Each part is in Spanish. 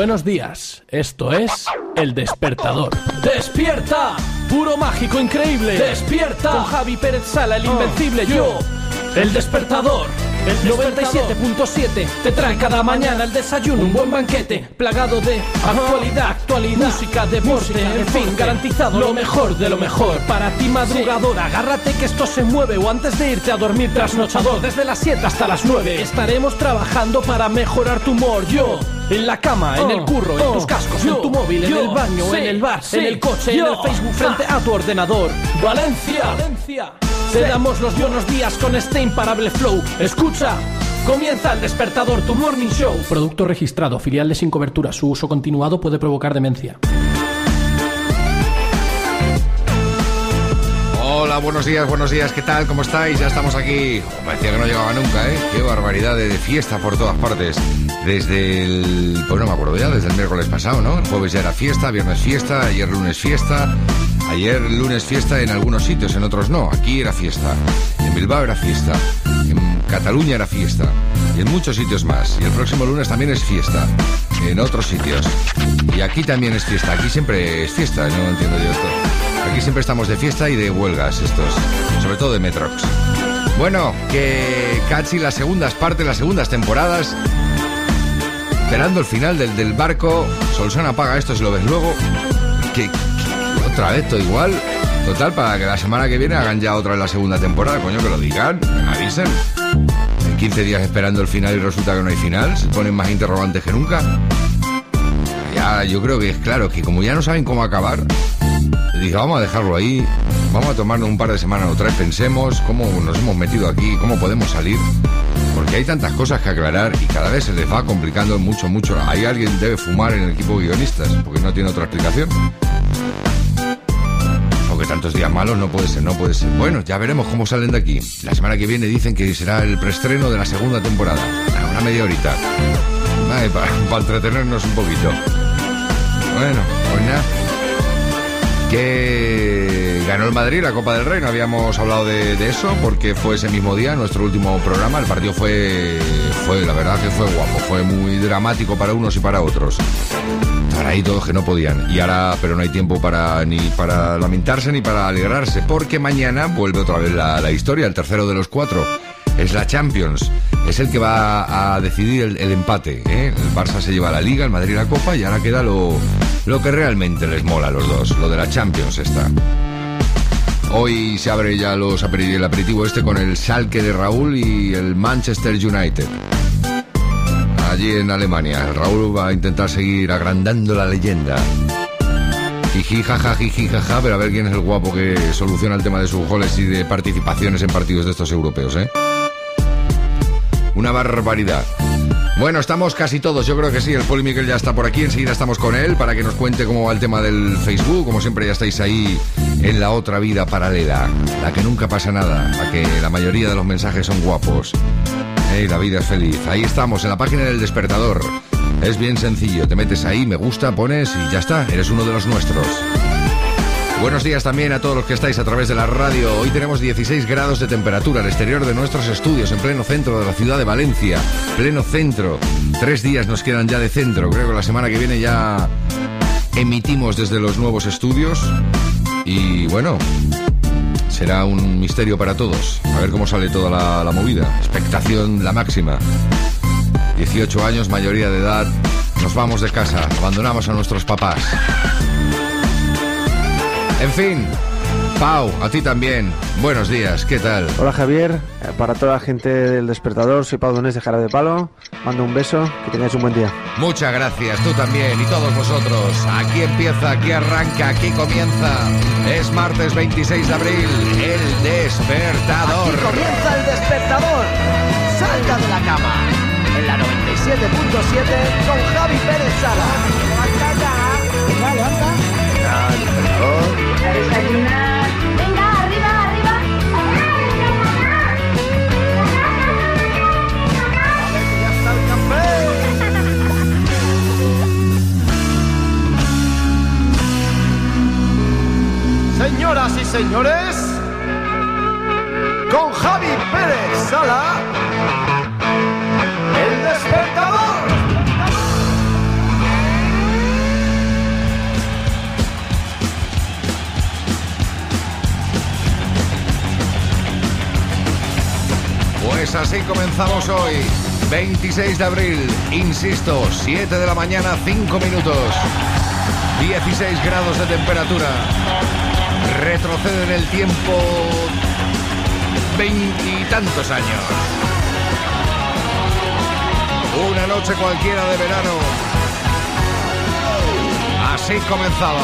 Buenos días, esto es El Despertador. ¡Despierta! Puro mágico increíble. ¡Despierta! Con Javi Pérez Sala, el invencible yo. El Despertador. El 97.7 te trae cada mañana el desayuno, un buen banquete, plagado de actualidad, actualidad, música, deporte, en fin, garantizado lo mejor de lo mejor. Para ti madrugador, agárrate que esto se mueve o antes de irte a dormir trasnochador, desde las 7 hasta las 9 estaremos trabajando para mejorar tu humor. Yo en la cama, en el curro, en tus cascos, en tu móvil, en el baño, en el bar, en el coche, en el Facebook, frente a tu ordenador. Valencia, Valencia. Te damos los buenos días con este imparable flow. Escucha. Comienza el despertador, tu morning show. Producto registrado, filial de sin cobertura. Su uso continuado puede provocar demencia. Hola, buenos días, buenos días, ¿qué tal? ¿Cómo estáis? Ya estamos aquí. Parecía que no llegaba nunca, ¿eh? Qué barbaridad de, de fiesta por todas partes. Desde el. Pues no me acuerdo ya, desde el miércoles pasado, ¿no? El jueves ya era fiesta, viernes fiesta, ayer lunes fiesta. Ayer lunes fiesta en algunos sitios, en otros no. Aquí era fiesta. En Bilbao era fiesta. En Cataluña era fiesta. Y en muchos sitios más. Y el próximo lunes también es fiesta. En otros sitios. Y aquí también es fiesta. Aquí siempre es fiesta, no entiendo yo esto. Aquí siempre estamos de fiesta y de huelgas estos. Sobre todo de Metrox. Bueno, que casi las segundas partes, las segundas temporadas. Esperando el final del, del barco. Solsona apaga esto si lo ves luego. Que, otra vez, todo igual. Total, para que la semana que viene hagan ya otra vez la segunda temporada, coño, que lo digan, me avisen. En 15 días esperando el final y resulta que no hay final, se ponen más interrogantes que nunca. Ya, yo creo que es claro que como ya no saben cómo acabar, dije, vamos a dejarlo ahí, vamos a tomarnos un par de semanas o tres, pensemos cómo nos hemos metido aquí, cómo podemos salir. Porque hay tantas cosas que aclarar y cada vez se les va complicando mucho, mucho. Hay alguien debe fumar en el equipo de guionistas, porque no tiene otra explicación que tantos días malos no puede ser, no puede ser. Bueno, ya veremos cómo salen de aquí. La semana que viene dicen que será el preestreno de la segunda temporada. Una media horita. Para, para entretenernos un poquito. Bueno, pues nada. Que ganó el Madrid la Copa del Rey, no habíamos hablado de, eso porque fue ese mismo día, nuestro último programa. El partido fue, fue, la verdad que fue guapo, fue muy dramático para unos y para otros para ahí todos que no podían. Y ahora, pero no hay tiempo para ni para lamentarse ni para alegrarse, porque mañana vuelve otra vez la, la historia, el tercero de los cuatro. Es la Champions, es el que va a decidir el, empate. ¿eh? El Barça se lleva la Liga, el Madrid la Copa y ahora queda lo, lo que realmente les mola a los dos, lo de la Champions está. Hoy se abre ya el aperitivo este con el Schalke de Raúl y el Manchester United allí en Alemania. Raúl va a intentar seguir agrandando la leyenda. Jiji, jaja, pero a ver quién es el guapo que soluciona el tema de sus goles y de participaciones en partidos de estos europeos, ¿eh? Una barbaridad. Bueno, estamos casi todos, yo creo que sí, el Poli Miguel ya está por aquí, enseguida estamos con él para que nos cuente cómo va el tema del Facebook, como siempre ya estáis ahí en la otra vida paralela, la que nunca pasa nada, la que la mayoría de los mensajes son guapos. Hey, la vida es feliz. Ahí estamos, en la página del despertador. Es bien sencillo, te metes ahí, me gusta, pones y ya está, eres uno de los nuestros. Buenos días también a todos los que estáis a través de la radio. Hoy tenemos 16 grados de temperatura al exterior de nuestros estudios, en pleno centro de la ciudad de Valencia. Pleno centro. Tres días nos quedan ya de centro. Creo que la semana que viene ya emitimos desde los nuevos estudios. Y bueno, será un misterio para todos. A ver cómo sale toda la, la, movida. Expectación la máxima. 18 años, mayoría de edad. Nos vamos de casa, abandonamos a nuestros papás. En fin, Pau, a ti también. Buenos días, ¿qué tal? Hola Javier, para toda la gente del despertador, soy Pau Donés de Jara de Palo. Mando un beso, que tengáis un buen día. Muchas gracias, tú también y todos vosotros. Aquí empieza, aquí arranca, aquí comienza. Es martes 26 de abril, el despertador. Aquí comienza el despertador. Salga de la cama. En la 97.7 con Javi Pérez Sala. Levanta ya. Levanta. Señoras y señores, con Javi Pérez Sala, el despertador. Pues así comenzamos hoy, 26 de abril, insisto, 7 de la mañana, 5 minutos. 16 grados de temperatura. Retrocede en el tiempo veintitantos años. Una noche cualquiera de verano. Así comenzaba.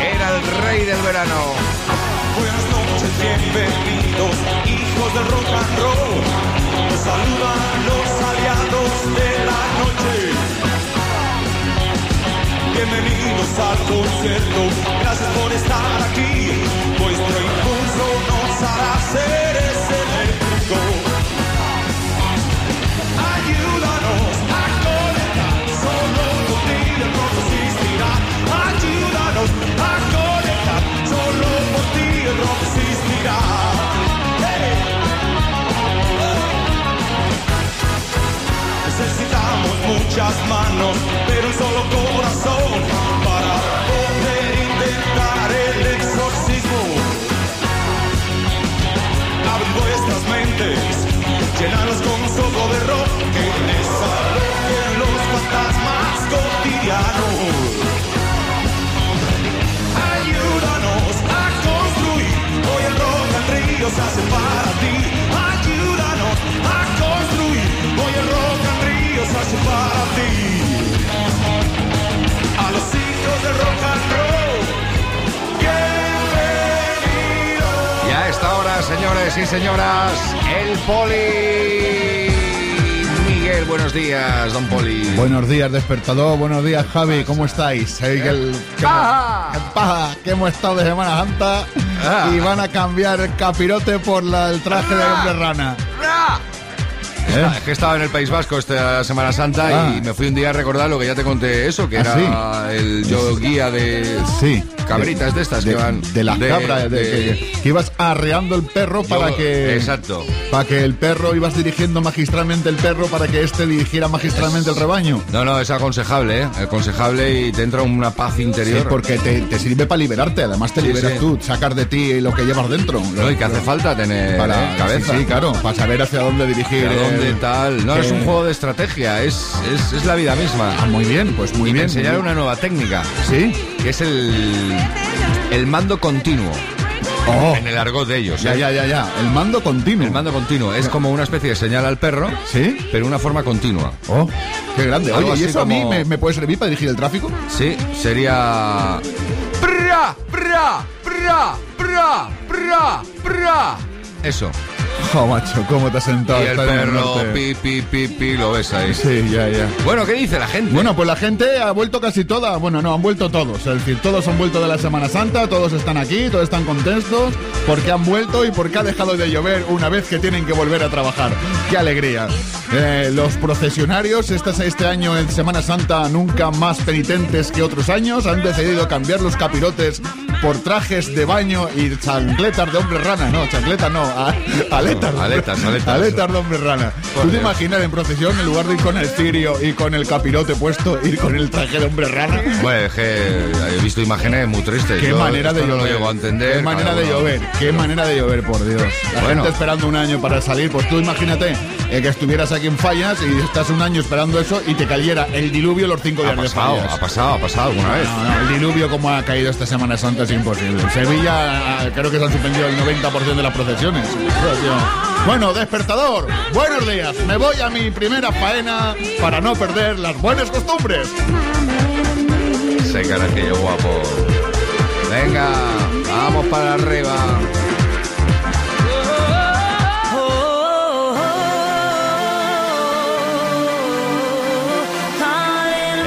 Era el rey del verano. Buenas noches, bienvenidos, hijos del rock and roll. Saludan los aliados de la noche. Bienvenidos al concierto, gracias por estar aquí. Vuestro impulso nos hará seres eléctricos. Ayúdanos muchas manos, pero un solo corazón para poder intentar el exorcismo. Abrid vuestras mentes, llenarlas con soplo de rock que les alojen los fantasmas cotidianos. Ayúdanos a construir, hoy el rock and río se hace para ti. Para ti. A los hijos del rock and roll, bienvenidos. Y a esta hora, señores y señoras, el Poli. Miguel, buenos días, don Poli. Buenos días, despertador. Buenos días, Javi. ¿Cómo estáis? Que, el- que, ¡Paja! que paja, que hemos estado de Semana Santa Ah. y van a cambiar el capirote por la- el traje de hombre rana. ¡Ah! ¿Eh? Es que estaba en el País Vasco esta Semana Santa Ah. y me fui un día a recordar lo que ya te conté eso, que ¿Ah, era el yo guía de Sí. cabritas de estas de, que van de las de- cabras, que, que ibas arreando el perro para que. Exacto. Para que el perro ibas dirigiendo magistralmente el perro para que éste dirigiera magistralmente el rebaño. No, no, es aconsejable, ¿eh? Aconsejable y te entra una paz Sí, interior. porque te, te sirve para liberarte, además te liberas tú, sacar de ti lo que llevas dentro. No, y que hace falta tener para ¿eh? cabeza. Sí, claro, para saber hacia dónde dirigir. ¿A dónde tal? No, que- es un juego de estrategia, es, es, es la vida misma. Ah, muy bien, pues muy y bien. muy una nueva técnica. Sí. que es el, el mando continuo, Oh, en el argot de ellos. ya, ¿eh? ya, ya, ya. El mando continuo. El mando continuo es como una especie de señal al perro, ¿Sí? pero una forma continua. Oh, qué grande. Oye, ¿y eso a mí me, me puede servir para dirigir el tráfico? Sí, sería... ¡Pra! ¡Pra! ¡Pra! ¡Pra! ¡Pra! ¡Pra! Eso. Oh, macho, ¿cómo te has sentado? Y el perro, pi, pi, pi, pi, lo ves ahí. Sí, ya, ya. Bueno, ¿qué dice la gente? Bueno, pues la gente ha vuelto casi toda. Bueno, no, han vuelto todos. Es decir, todos han vuelto de la Semana Santa, todos están aquí, todos están contentos porque han vuelto y porque ha dejado de llover una vez que tienen que volver a trabajar. ¡Qué alegría! Eh, los procesionarios, este, este año en Semana Santa, nunca más penitentes que otros años, han decidido cambiar los capirotes por trajes de baño y chancletas de hombre rana. No, chancletas no, a- aletas. Aletas, aletas. Aletas de hombre rana. Por ¿Tú te imaginas en procesión, en lugar de ir con el cirio y con el capirote puesto, ir con el traje de hombre rana? Bueno, es que he visto imágenes muy tristes. Qué Yo manera de no llover. lo llego a entender. Qué manera de llover. Qué manera de llover, por Dios. La Bueno. gente esperando un año para salir. Pues tú imagínate eh, que estuvieras aquí en Fallas y estás un año esperando eso y te cayera el diluvio los cinco Ha días de pasado, Fallas. ha pasado, ha pasado alguna vez. No, no, el diluvio como ha caído esta Semana Santa es imposible. En Sevilla ah, creo que se han suspendido el 90% de las procesiones. Bueno, despertador, buenos días. Me voy a mi primera faena para no perder las buenas costumbres. Ese carajillo guapo. Venga, vamos para arriba.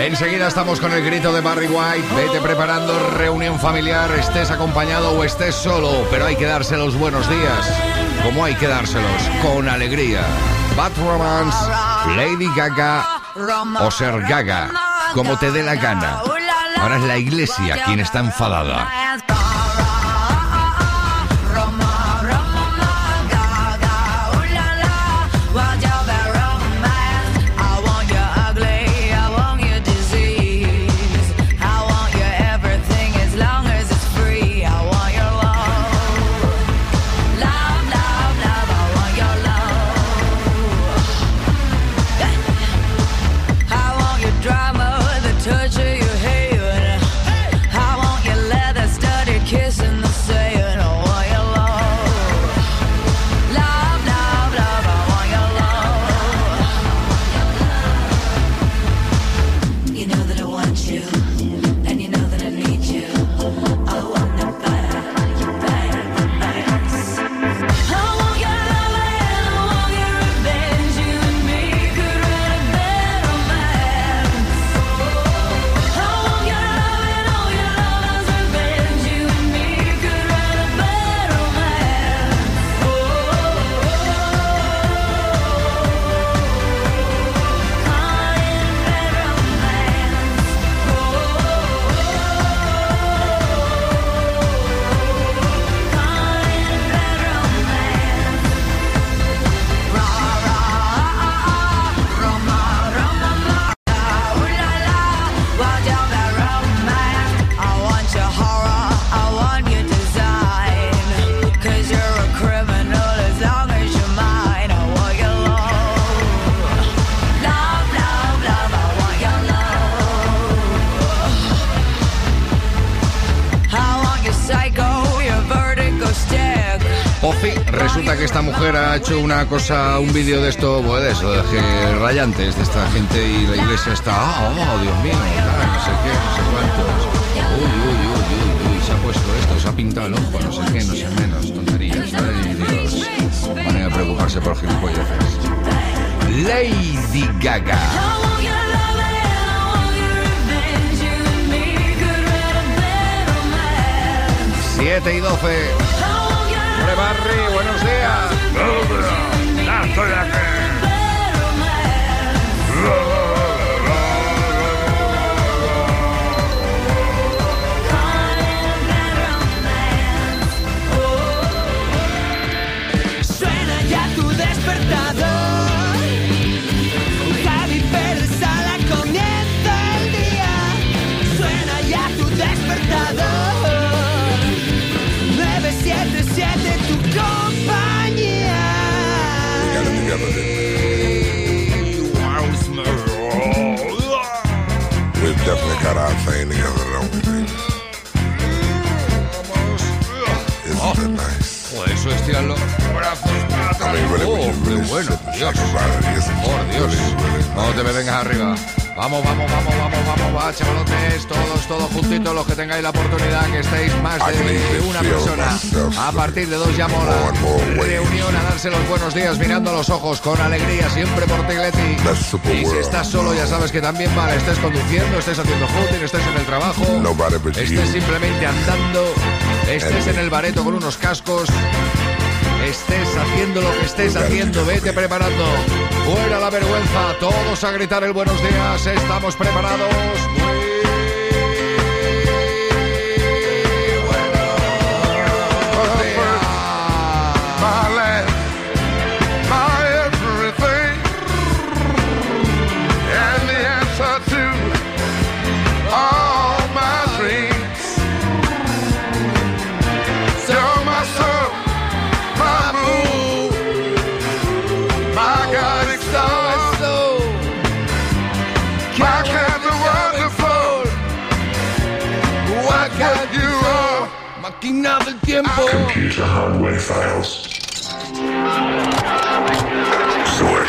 Enseguida estamos con el grito de Barry White. Vete preparando reunión familiar, estés acompañado o estés solo, pero hay que darse los buenos días. Como hay que dárselos, con alegría. Bad Romance, Lady Gaga o ser Gaga, como te dé la gana. Ahora es la iglesia quien está enfadada. Ha hecho una cosa, un vídeo de esto, pues de eso, de que rayantes de esta gente y la iglesia está, oh, oh, Dios mío, no sé qué, no sé cuántos. Uy, uy, uy, uy, uy, se ha puesto esto, se ha pintado el ojo, no sé qué, no sé menos, tonterías. Ay, Dios. Van a preocuparse por gilipolleces. Lady Gaga. 7 y 12. Barry, buenos días. Ya estoy aquí. We've definitely got our thing together, don't we? Isn't that nice? Joder, eso los brazos. I mean, really, Oh, when you oh, qué really bueno, sit and Dios. think about it, isn't Por it Dios. really, really No te me vengas arriba. Vamos, vamos, vamos, vamos, vamos, va, chavalotes, todos, todos juntitos, los que tengáis la oportunidad, que estéis más de una persona. A partir de dos ya mola. Reunión a darse los buenos días mirando a los ojos con alegría, siempre por ti, Leti. That super Y si estás solo, ya sabes que también vale, estés conduciendo, estés haciendo footing, estés en el trabajo, estés simplemente andando, estés en el bareto con unos cascos, estés haciendo lo que estés haciendo, vete preparando. Fuera la vergüenza, todos a gritar el buenos días, estamos preparados. Computer hardware files. Sort.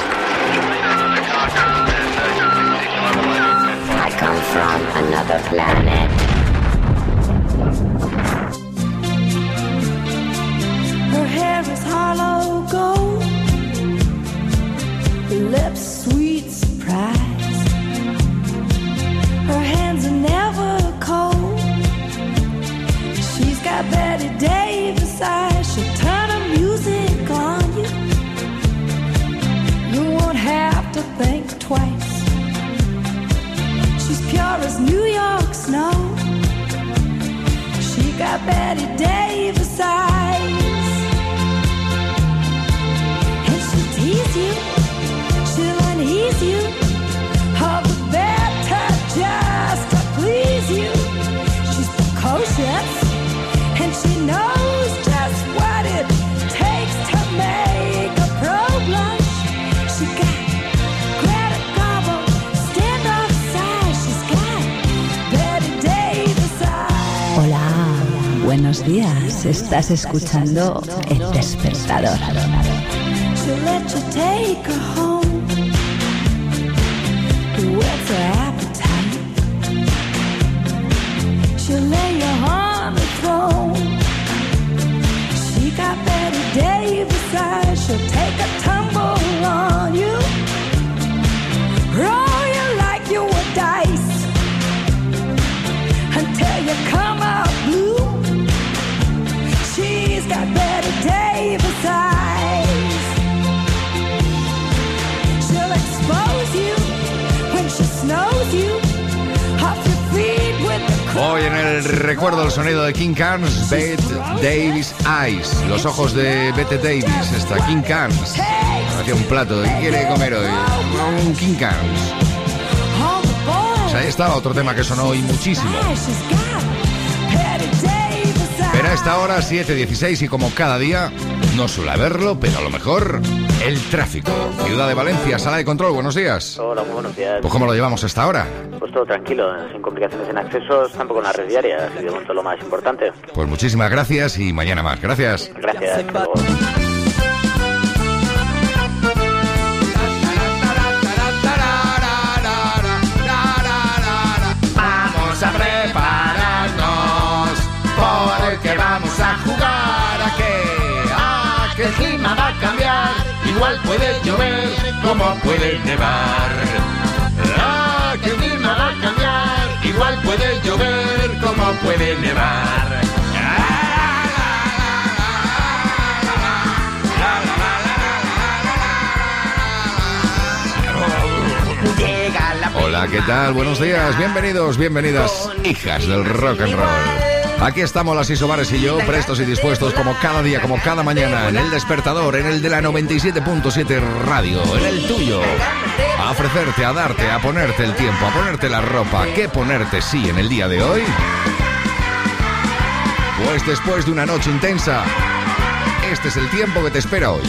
I come from another planet. Estás escuchando El Despertador. She'll let you take her home. What's her appetite? She'll lay you on the throne. She got Betty Davis eyes. She'll take a tumble on you. Roll you like you were dice until you come Hoy en el recuerdo el sonido de King Carnes, Bette Davis Eyes, los ojos de Bette Davis, está King Carnes. Hacía un plato, ¿qué quiere comer hoy? Un King Carnes. ahí estaba otro tema que sonó hoy muchísimo. Pero a esta hora, 7.16 y como cada día, no suele haberlo, pero a lo mejor el tráfico. Ciudad de Valencia, sala de control, buenos días. Hola, muy buenos días. Pues ¿cómo lo llevamos hasta ahora? Pues todo tranquilo, sin complicaciones en accesos, tampoco en la red diaria, así de momento lo más importante. Pues muchísimas gracias y mañana más. Gracias. Gracias. hasta luego. Vamos a prepararnos porque vamos a jugar a que, a que el clima va. Igual puede llover como puede nevar. A que el clima va a cambiar. Igual puede llover como puede nevar. La Hola, ¿qué tal? Buenos días, bienvenidos, bienvenidas, hijas del rock and roll. Aquí estamos las Isobares y yo, prestos y dispuestos como cada día, como cada mañana, en el despertador, en el de la 97.7 radio, en el tuyo. A ofrecerte, a darte, a ponerte el tiempo, a ponerte la ropa. ¿Qué ponerte sí en el día de hoy? Pues después de una noche intensa, este es el tiempo que te espera hoy.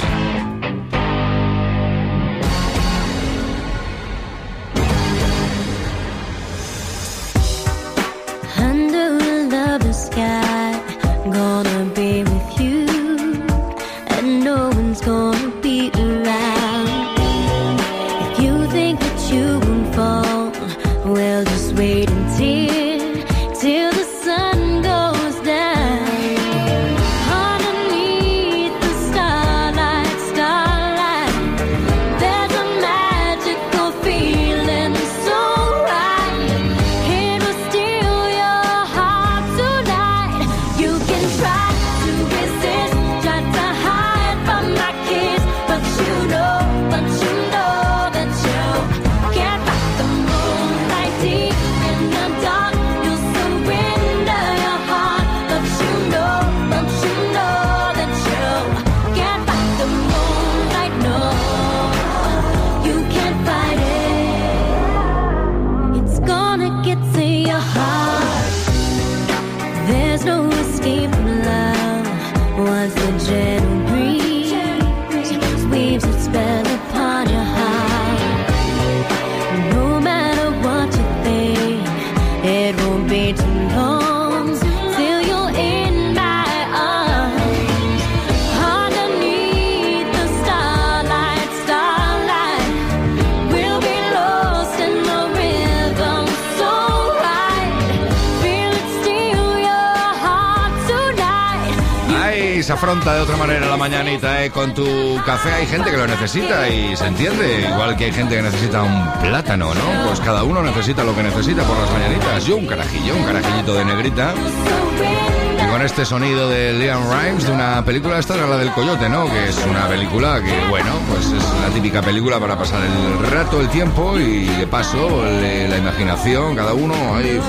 Afronta de otra manera la mañanita, ¿eh? Con tu café hay gente que lo necesita y se entiende. Igual que hay gente que necesita un plátano, ¿no? Pues cada uno necesita lo que necesita por las mañanitas. Yo un carajillo, un carajillito de negrita. Y con este sonido de Leon Rimes de una película, esta era la del Coyote, ¿no? Que es una película que, bueno, pues es la típica película para pasar el rato, el tiempo y de paso le- la imaginación, cada uno ahí.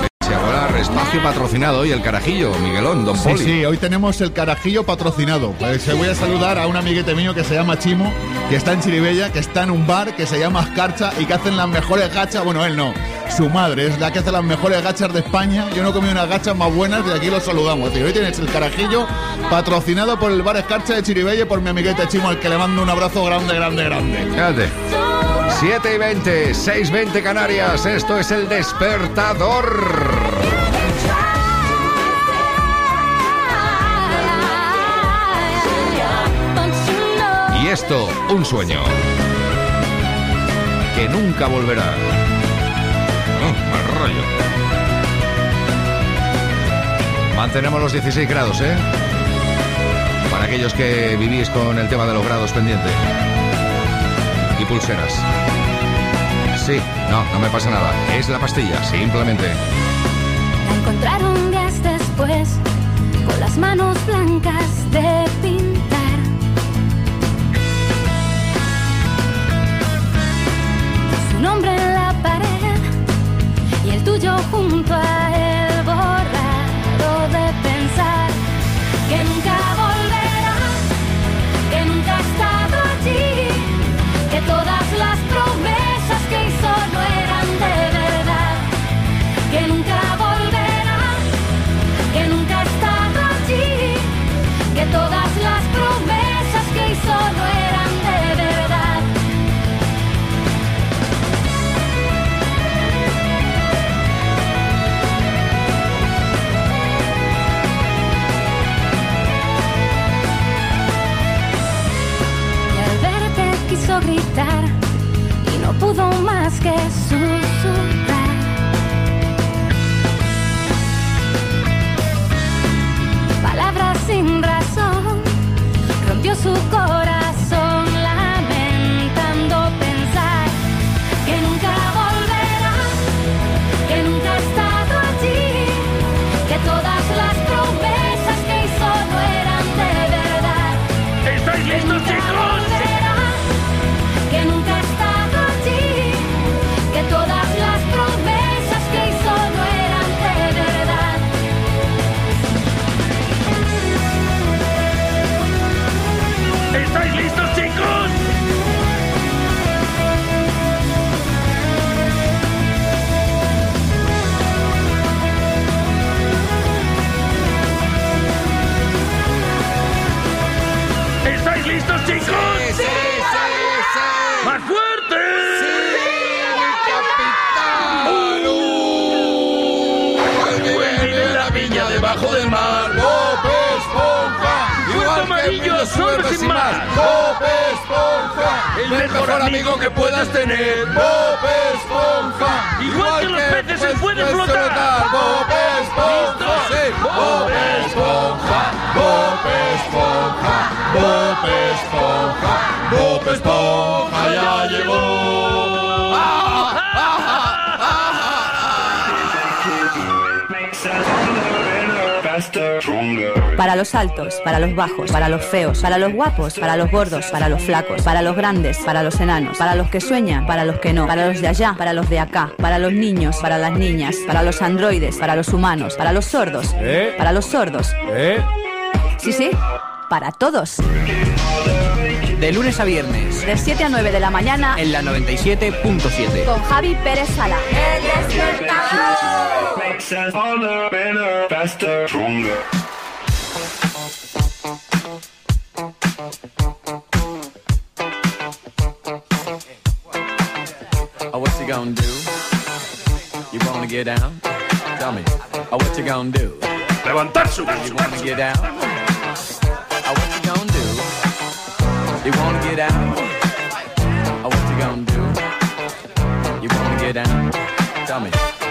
Espacio patrocinado y el carajillo, Miguelón, Don Sí, Poli. sí, hoy tenemos el carajillo patrocinado. Pues eh, voy a saludar a un amiguete mío que se llama Chimo, que está en Chiribella, que está en un bar que se llama Escarcha y que hacen las mejores gachas. Bueno, él no, su madre es la que hace las mejores gachas de España. Yo no he comido unas gachas más buenas y aquí los saludamos. tío. Hoy tienes el carajillo patrocinado por el bar Escarcha de Chiribella y por mi amiguete Chimo, al que le mando un abrazo grande, grande, grande. Fíjate. 7 y 20, 6 20 Canarias. Esto es el despertador. Y esto, un sueño. Que nunca volverá. Oh, mal rollo. Mantenemos los 16 grados, ¿eh? Para aquellos que vivís con el tema de los grados pendiente. Y pulseras. Sí, no, no me pasa nada. Es la pastilla, simplemente. La encontraron días después con las manos blancas de pintar. Y el tuyo junto vão mais que sua. chicos! ¡Sí, sí, sí! más fuerte! ¡Sí, capitán! ¡Uh! vive en la viña debajo del mar! ¡Bob Esponja! ¡Puerto Amarillo, solo sin más! ¡Bob Esponja! El mejor amigo que puedas tener. Bob Esponja. Igual, que, los se puede flotar. Bob Esponja. Sí. Bob Esponja. Bob Esponja. Bob Esponja. Bob Esponja ya llegó. Para los altos, para los bajos, para los feos, para los guapos, para los gordos, para los flacos, para los grandes, para los enanos, para los que sueñan, para los que no, para los de allá, para los de acá, para los niños, para las niñas, para los androides, para los humanos, para los sordos, ¿Eh? para los sordos. ¿Eh? Sí, sí, para todos. De lunes a viernes, De 7 a 9 de la mañana en la 97.7. con Javi Pérez Sala. El despertador. Oh, what you gonna do? You wanna get down? Tell me. Oh, what you gonna do? Levantarse. You wanna get down? Oh, what you gonna do? You wanna get down? Oh, what you gonna do? You wanna get down? Tell me.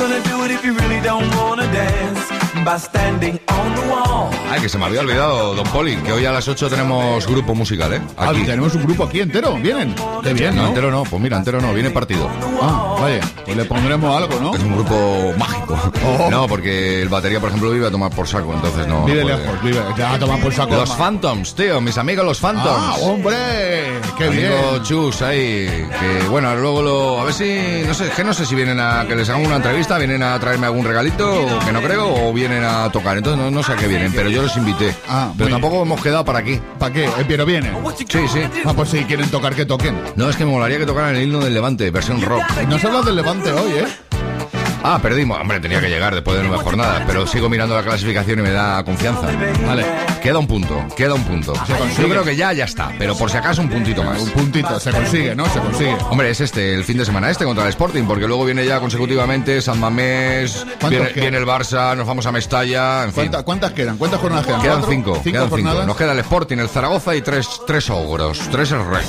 Gonna do it if you really don't wanna dance? By standing on the wall. Ay, que se me había olvidado, don Poli, que hoy a las 8 tenemos grupo musical, ¿eh? Ah, tenemos un grupo aquí entero, vienen. Qué bien, No, ¿no? entero no, pues mira, entero no, viene partido. Ah, vaya, pues le pondremos algo, ¿no? Es un grupo mágico. Oh. No, porque el batería, por ejemplo, vive a tomar por saco, entonces no. Vive no lejos, vive. Ya toma por saco. Los Phantoms, tío, mis amigos los Phantoms. Ah, hombre, qué Amigo bien. Chus ahí, que bueno, luego lo, a ver si, no sé, es que no sé si vienen a que les hagan una entrevista, vienen a traerme algún regalito, que no creo, o vienen a tocar, entonces no, no sé a qué vienen, pero yo los invité. Ah, pero tampoco hemos quedado para aquí. ¿Para qué? Eh, pero vienen. Sí, sí. Ah, pues si quieren tocar, que toquen. No, es que me molaría que tocaran el himno del Levante, versión rock. Nos hablas del Levante hoy, ¿eh? Ah, perdimos. Hombre, tenía que llegar después de nueve jornadas, pero sigo mirando la clasificación y me da confianza. Vale, queda un punto, queda un punto. Yo creo que ya, ya está, pero por si acaso un puntito más. Un puntito, se consigue, ¿no? Se consigue. Hombre, es este, el fin de semana este contra el Sporting, porque luego viene ya consecutivamente San Mamés, viene, el Barça, nos vamos a Mestalla, en fin. ¿Cuánta- ¿Cuántas quedan? ¿Cuántas jornadas quedan? Quedan cinco, ¿Cinco quedan cinco. Nos queda el Sporting, el Zaragoza y tres, tres ogros, tres el rec.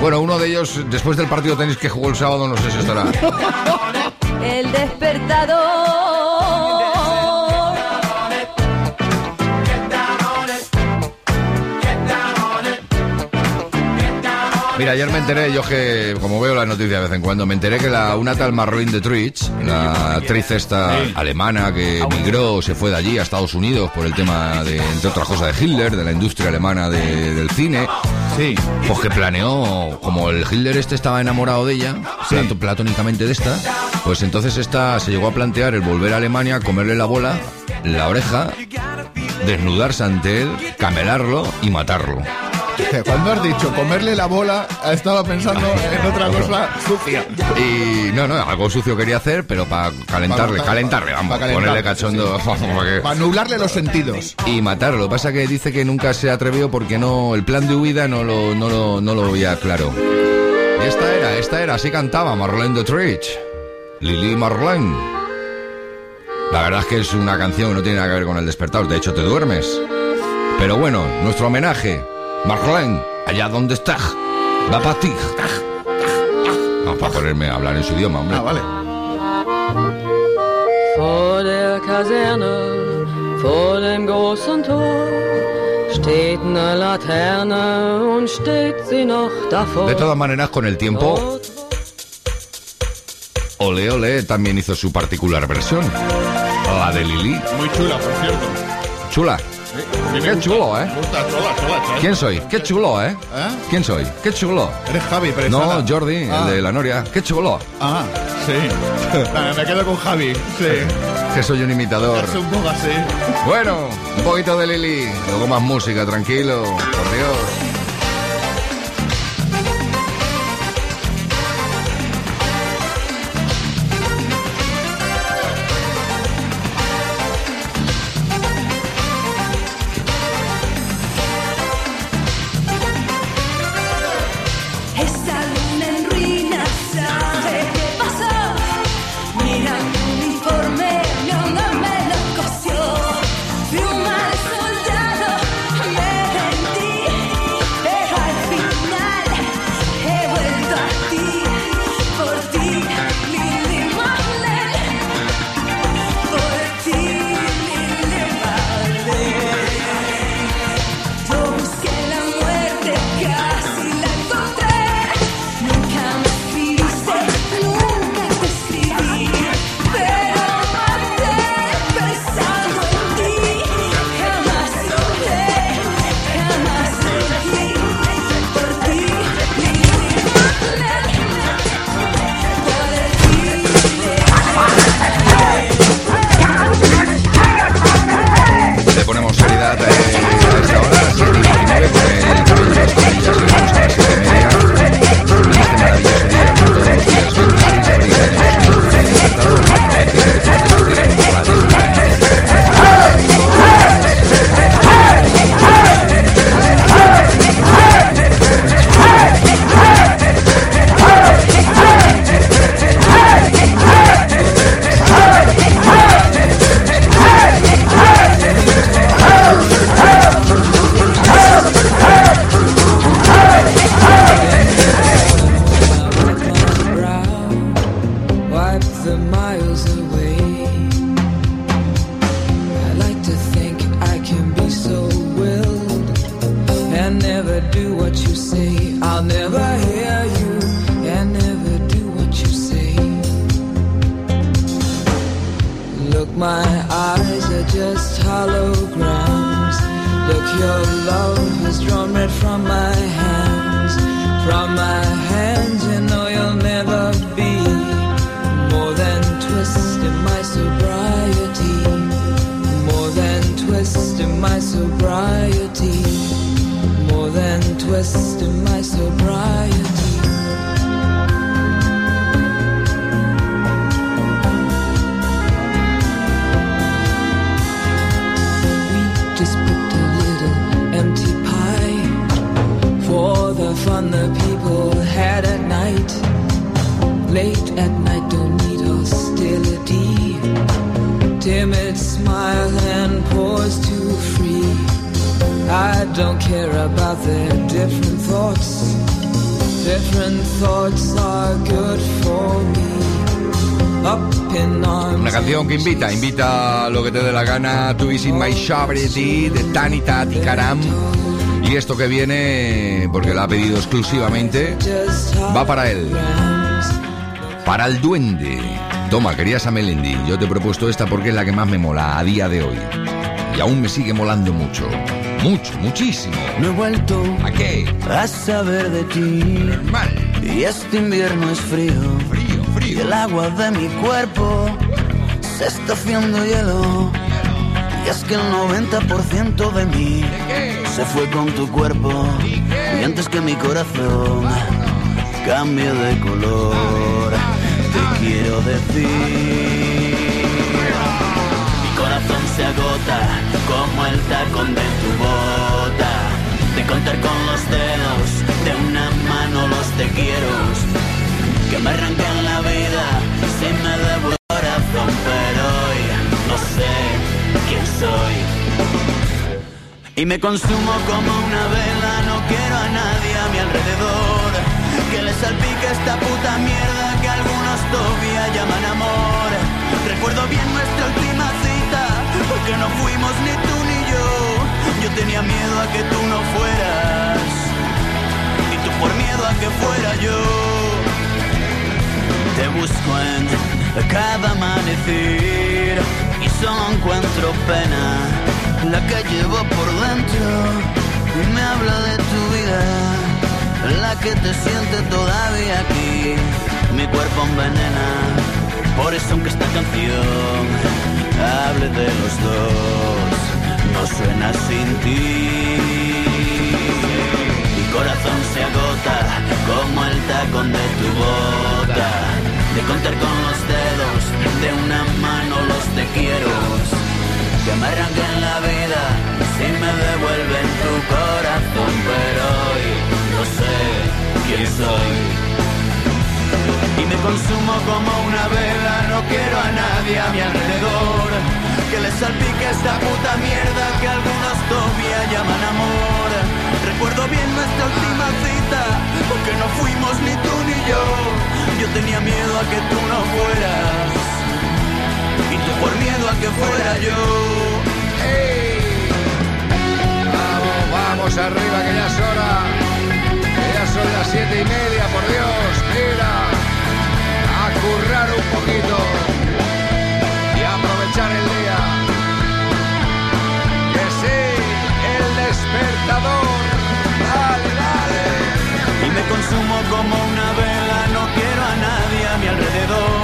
Bueno, uno de ellos, después del partido de tenis que jugó el sábado, no sé si estará. El despertador. Mira, ayer me enteré, yo que como veo las noticias de vez en cuando, me enteré que la, una tal Marlene Dietrich, la actriz esta alemana que emigró, se fue de allí a Estados Unidos por el tema de, entre otras cosas, de Hitler, de la industria alemana de- del cine. Sí. Pues que planeó, como el Hitler este estaba enamorado de ella, plato- platónicamente de esta, pues entonces esta se llegó a plantear el volver a Alemania, comerle la bola, la oreja, desnudarse ante él, camelarlo y matarlo. Cuando has dicho comerle la bola, estaba pensando en otra cosa sucia. Y no, no, algo sucio quería hacer, pero para calentarle, Pa- calentarle, vamos, pa ponerle cachondo. Para nublarle los sentidos. Y matarlo. Lo que pasa que dice que nunca se atrevió porque no, el plan de huida no lo, no lo, no lo veía claro. Y esta era, esta era, así cantaba Marlene Dietrich. Lili Marlene. La verdad es que es una canción que no tiene nada que ver con el despertador, de hecho te duermes. Pero bueno, nuestro homenaje. Marlene, allá donde estás. Va para ti. Vamos para ponerme a hablar en su idioma, hombre. Ah, vale. Vor der Kaserne, vor dem großen Tor, steht eine Laterne und steht sie noch davor. De todas maneras, con el tiempo, Ole Ole también hizo su particular versión. La de Lili. Muy chula, por cierto. Chula. Qué chulo, ¿eh? Gusta. ¿Quién soy? Qué chulo, ¿eh? ¿Eh? ¿Quién soy? Qué chulo. Eres Javi, pero No, Jordi, Ah. el de la Noria. Qué chulo. Ah, sí. Vale, me quedo con Javi. Sí. Que soy un imitador. Es un poco así. Bueno, un poquito de Lili. Luego más música, tranquilo. Por Dios. Is in my sobriety de Tani Tati Karam. Y esto que viene, porque la ha pedido exclusivamente, va para él. Para el duende. Toma, querías a Melendi. Yo te he propuesto esta porque es la que más me mola a día de hoy. Y aún me sigue molando mucho. Mucho, muchísimo. No he vuelto ¿A qué? a saber de ti. Mal. Y este invierno es frío. Frío, Y frío. el agua de mi cuerpo se está haciendo hielo. Y es que el 90% de mí se fue con tu cuerpo. Y antes que mi corazón cambie de color, te quiero decir. Mi corazón se agota como el tacón de tu bota. De contar con los dedos de una mano los te quiero. Que me arrancan la vida si me debo Y me consumo como una vela, no quiero a nadie a mi alrededor. Que le salpique esta puta mierda que algunos todavía llaman amor. Recuerdo bien nuestra última cita, porque no fuimos ni tú ni yo. Yo tenía miedo a que tú no fueras, y tú por miedo a que fuera yo. Te busco en cada amanecer solo encuentro pena, la que llevo por dentro y me habla de tu vida, la que te siente todavía aquí, mi cuerpo envenena, por eso aunque esta canción hable de los dos, no suena sin ti. Mi corazón se agota como el tacón de tu bota. De contar con los dedos de una mano los te quiero. Que me arranquen la vida si me devuelven tu corazón. Pero hoy no sé quién soy. Y me consumo como una vela, no quiero a nadie a mi alrededor. Que les salpique esta puta mierda que algunos todavía llaman amor. Recuerdo bien nuestra última cita, porque no fuimos ni tú ni yo. Yo tenía miedo a que tú no fueras, y tú por miedo a que fuera yo. Vamos, vamos arriba, que ya es hora. Que ya son las siete y media, por Dios. Mira, a currar un poquito y a aprovechar el día. Que sí, el despertador. Dale, dale. Y me consumo como una vela, no quiero a nadie a mi alrededor.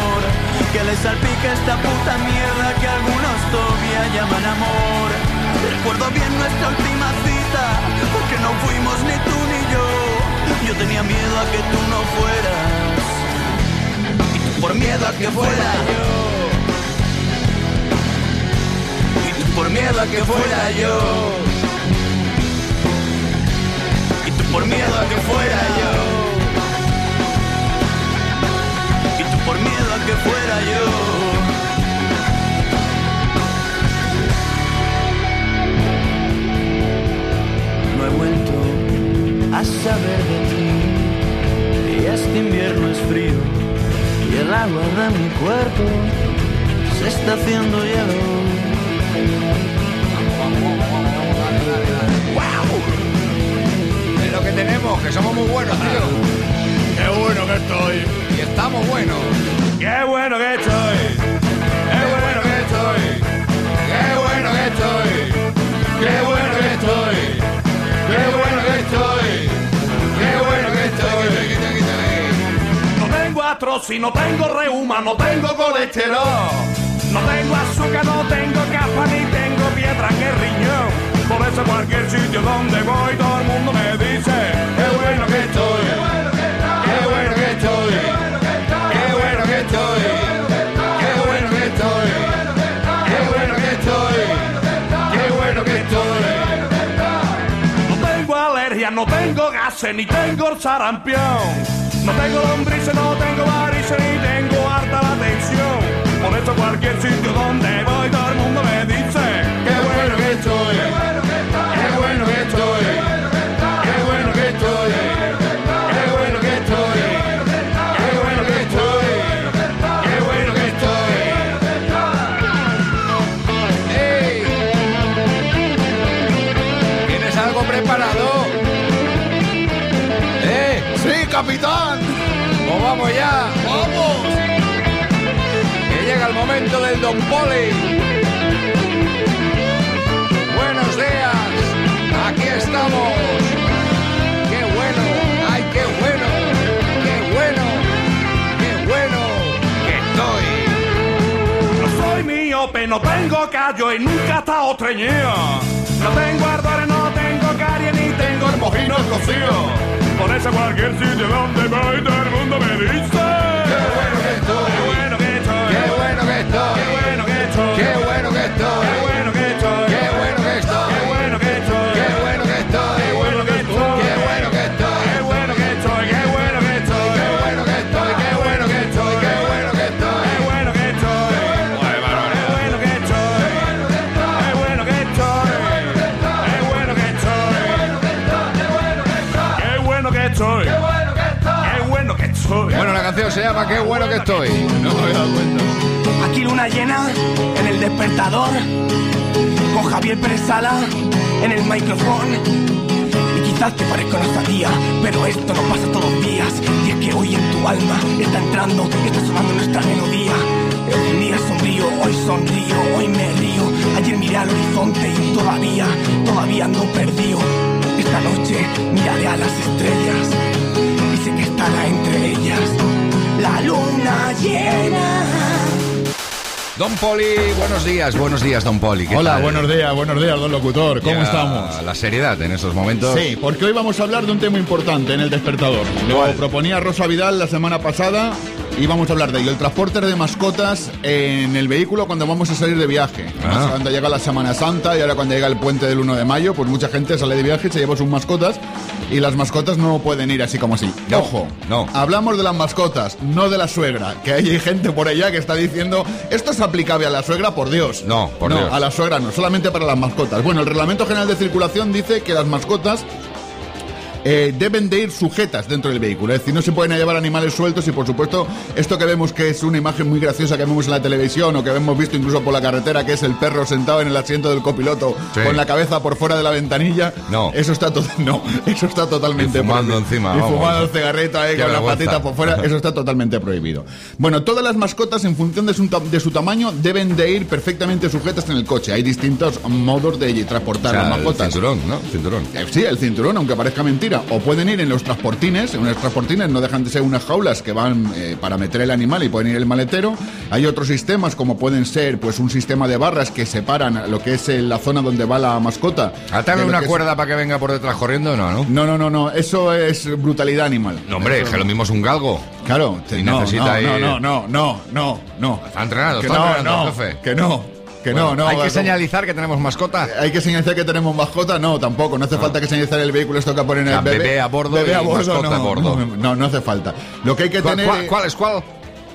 Que les salpique esta puta mierda que algunos todavía llaman amor. Recuerdo bien nuestra última cita, porque no fuimos ni tú ni yo. Yo tenía miedo a que tú no fueras, y tú por miedo a que fuera yo. Y tú por miedo a que fuera yo. Y tú por miedo a que fuera yo. Por miedo a que fuera yo. No he vuelto a saber de ti. Y este invierno es frío. Y el agua de mi cuerpo se está haciendo hielo. Es lo que tenemos, que somos muy buenos, tío. Qué bueno que estoy y estamos buenos. ¡Qué bueno que estoy! ¡Qué bueno que estoy! ¡Qué bueno que estoy! ¡Qué bueno que estoy! ¡Qué bueno que estoy! ¡Qué bueno que estoy! No tengo atroci, no tengo reuma, no tengo colesterol. No tengo azúcar, no tengo capa, ni tengo piedra en el riñón. Por eso cualquier sitio donde voy todo el mundo me dice Qué bueno que estoy, qué bueno que estoy tengo gases, ni tengo sarampión. No tengo lombrices, no tengo varices, ni tengo harta la tensión. Por eso cualquier sitio donde voy, todo el mundo me dice, qué bueno que estoy. Qué bueno que estoy. Qué capitán! Pues vamos ya. ¡Vamos! Que llega el momento del Don Poli. Buenos días. Aquí estamos. Qué bueno. Ay, qué bueno. Qué bueno. Qué bueno que estoy. No soy miope, no tengo callo y nunca he estado treñido. No tengo caries, hermojinos cocidos. Por eso cualquier sitio donde voy, todo el mundo me dice. Qué bueno que estoy. Qué bueno que estoy. Qué bueno que estoy. Qué bueno que estoy. Qué bueno que estoy. Llama Qué bueno que estoy. No me había dado cuenta. Aquí luna llena en el despertador, con Javier Pérez Sala en el micrófono. Y quizás te parezca una sabía, pero esto no pasa todos los días. Y es que hoy en tu alma está entrando, está sonando nuestra melodía. Es un día sombrío, hoy sonrío, hoy me río. Ayer miré al horizonte y todavía, todavía ando perdido. Esta noche miraré a las estrellas y sé que estará entre ellas la luna llena. Don Poli, buenos días, buenos días, Don Poli. ¿qué Hola, tal? buenos días, buenos días, don locutor. ¿Cómo estamos? La seriedad en estos momentos. Sí, porque hoy vamos a hablar de un tema importante en el despertador. Lo ¿Cuál? proponía Rosa Vidal la semana pasada y vamos a hablar de ello. El transporte de mascotas en el vehículo cuando vamos a salir de viaje. Ah. Cuando llega la Semana Santa y ahora cuando llega el puente del 1 de mayo, pues mucha gente sale de viaje y se lleva sus mascotas y las mascotas no pueden ir así como así. No, Ojo, no. hablamos de las mascotas, no de la suegra, que hay gente por allá que está diciendo, esto es aplicable a la suegra, por Dios. No, por no, Dios. a la suegra no, solamente para las mascotas. Bueno, el Reglamento General de Circulación dice que las mascotas eh, deben de ir sujetas dentro del vehículo. Es decir, no se pueden llevar animales sueltos y, por supuesto, esto que vemos que es una imagen muy graciosa que vemos en la televisión o que hemos visto incluso por la carretera, que es el perro sentado en el asiento del copiloto Sí. con la cabeza por fuera de la ventanilla. No. Eso está, to- no, eso está totalmente Y fumando prohibido. encima, Y vamos. fumando el cigarrito ahí Qué con la vergüenza. patita por fuera. Eso está totalmente prohibido. Bueno, todas las mascotas, en función de su, de su tamaño, deben de ir perfectamente sujetas en el coche. Hay distintos modos de transportar O sea, las el mascotas. cinturón, ¿no? Cinturón. Eh, Sí, el cinturón, aunque parezca mentira. O pueden ir en los transportines. En los transportines no dejan de ser unas jaulas que van eh, para meter el animal y pueden ir el maletero. Hay otros sistemas como pueden ser pues un sistema de barras que separan lo que es eh, la zona donde va la mascota. ¿Atarle una es- cuerda para que venga por detrás corriendo? No, ¿no? No, no, no, no. Eso es brutalidad animal. No, hombre, Eso- que lo mismo es un galgo. Claro, Y no, no, no, no, no, no, no, no. Está entrenado, está no, entrenado, no, jefe. que no, que no, Bueno, no. Hay que señalizar que tenemos mascota. Hay que señalizar que tenemos mascota, no, tampoco. No hace falta que señalizar el vehículo, esto que ponen el bebé, bebé a bordo bebé a bordo, no, a bordo. No, no, no hace falta. Lo que hay que ¿Cuál, tener. cuál es cuál?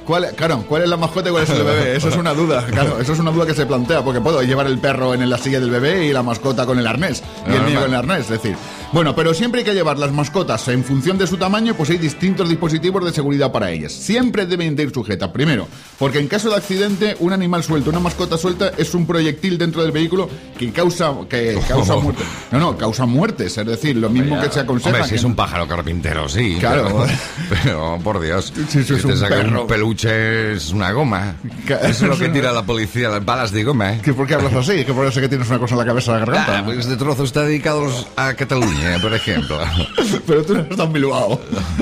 ¿Cuál, claro, ¿cuál es la mascota y cuál es el bebé? Eso es una duda, claro, eso es una duda que se plantea, porque puedo llevar el perro en la silla del bebé y la mascota con el arnés, y el niño con el arnés, es decir. Bueno, pero siempre hay que llevar las mascotas en función de su tamaño, pues hay distintos dispositivos de seguridad para ellas. Siempre deben de ir sujetas. Primero, porque en caso de accidente, un animal suelto, una mascota suelta, es un proyectil dentro del vehículo que causa, que causa muerte. No, no, causa muertes, es decir, lo mismo que se aconseja. Hombre, si que es no- un pájaro carpintero, sí. Claro. Pero, pero, por Dios. Sí, eso es te un saca perro. un peluche es una goma. Eso es lo que tira la policía, las balas de goma. ¿eh? ¿Que ¿Por qué hablas así? Que por eso que tienes una cosa en la cabeza de la garganta. Ah, pues este trozo está dedicado a Cataluña. Por ejemplo. Pero tú no estado en Bilbao.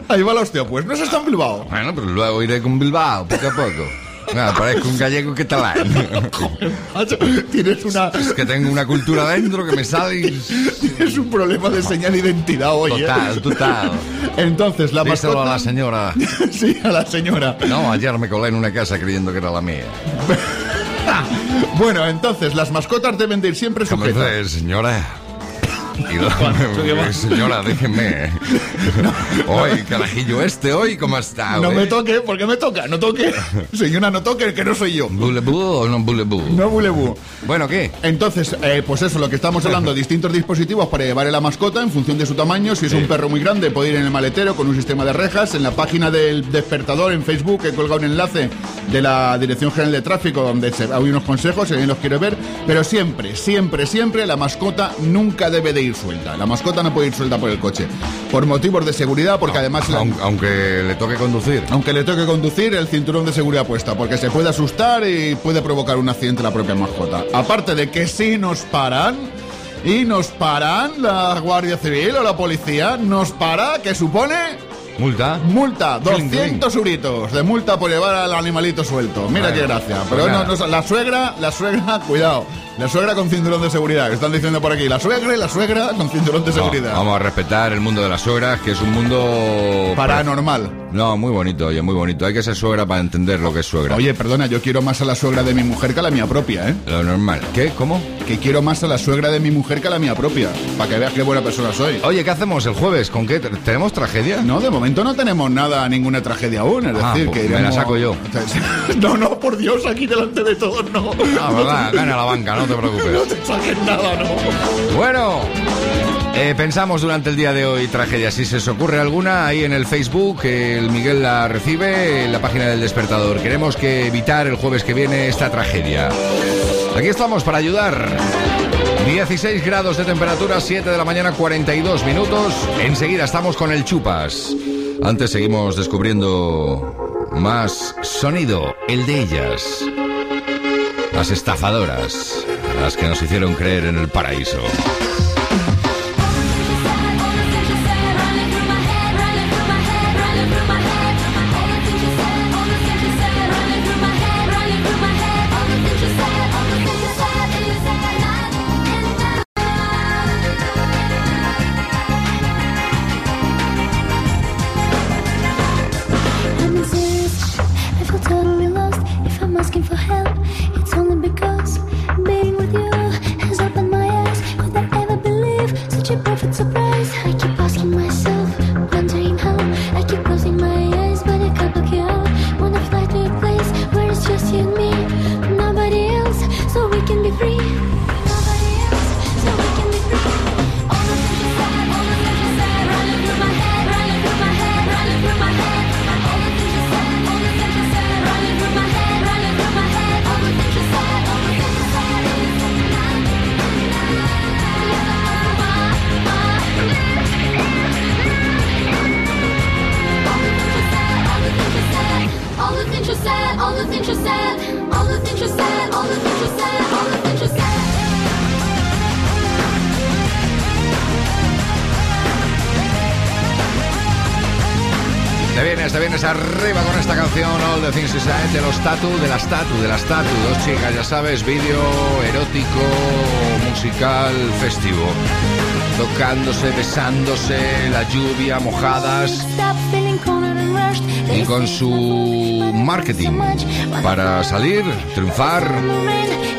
Ahí va la hostia, pues no estado en Bilbao. Bueno, pero luego iré con Bilbao, poco a poco. Nada, parezco un gallego catalán. Tienes una... Es que tengo una cultura dentro que me sale y... Tienes un problema de señal de identidad hoy, ¿eh? Total, total. Entonces, la Díselo mascota... a la señora. Sí, a la señora. No, ayer me colé en una casa creyendo que era la mía. Bueno, entonces, las mascotas deben de ir siempre ¿Cómo sujetas. dices, señora? Señora, déjenme. Hoy, carajillo este, hoy, ¿cómo está? No me toque, porque me toca, no toque. Señora, no toque, que no soy yo. ¿Bulebú o no bulebú? No bulebú. Bueno, ¿qué? Entonces, eh, pues eso, lo que estamos hablando, distintos dispositivos para llevar a la mascota en función de su tamaño. Si es un perro muy grande, puede ir en el maletero con un sistema de rejas. En la página del despertador en Facebook he colgado un enlace de la Dirección General de Tráfico donde hay unos consejos, si alguien los quiere ver. Pero siempre, siempre, siempre la mascota nunca debe de ir suelta. La mascota no puede ir suelta por el coche. Por motivos de seguridad, porque además... la- Aun- Aunque le toque conducir. aunque le toque conducir, el cinturón de seguridad puesta, porque se puede asustar y puede provocar un accidente la propia mascota. Aparte de que si nos paran, y nos paran la Guardia Civil o la policía, nos para, que supone ¿Multa? multa, Cling, 200 euritos de multa por llevar al animalito suelto. Mira Bueno, qué gracia. pues Pero no, no, la suegra, la suegra, cuidado. La suegra con cinturón de seguridad, que están diciendo por aquí. La suegra y la suegra con cinturón de No, seguridad. vamos a respetar el mundo de las suegras, que es un mundo... Paranormal. No, muy bonito, oye, muy bonito. Hay que ser suegra para entender lo que es suegra. Oye, perdona, yo quiero más a la suegra de mi mujer que a la mía propia, ¿eh? Lo normal. ¿Qué? ¿Cómo? Que quiero más a la suegra de mi mujer que a la mía propia. Para que veas qué buena persona soy. Oye, ¿qué hacemos el jueves? ¿Con qué? ¿Tenemos tragedia? No, de momento no tenemos nada, ninguna tragedia aún. Es Ah, decir, pues que me la saco yo. No, no, por Dios, aquí delante de todos, no. Ah, verdad, gana la banca, no te No preocupes. te saques nada, no. Bueno, eh, pensamos durante el día de hoy tragedia. Si se os ocurre alguna, ahí en el Facebook, eh, el Miguel la recibe en la página del despertador. Queremos que evitar el jueves que viene esta tragedia. Aquí estamos para ayudar. 16 grados de temperatura, 7 de la mañana, 42 minutos. Enseguida estamos con el Chupas. Antes seguimos descubriendo más sonido, el de ellas. Las estafadoras, las que nos hicieron creer en el paraíso. Sabes, vídeo erótico, musical, festivo. Tocándose, besándose, la lluvia, mojadas. Y con su marketing para salir, triunfar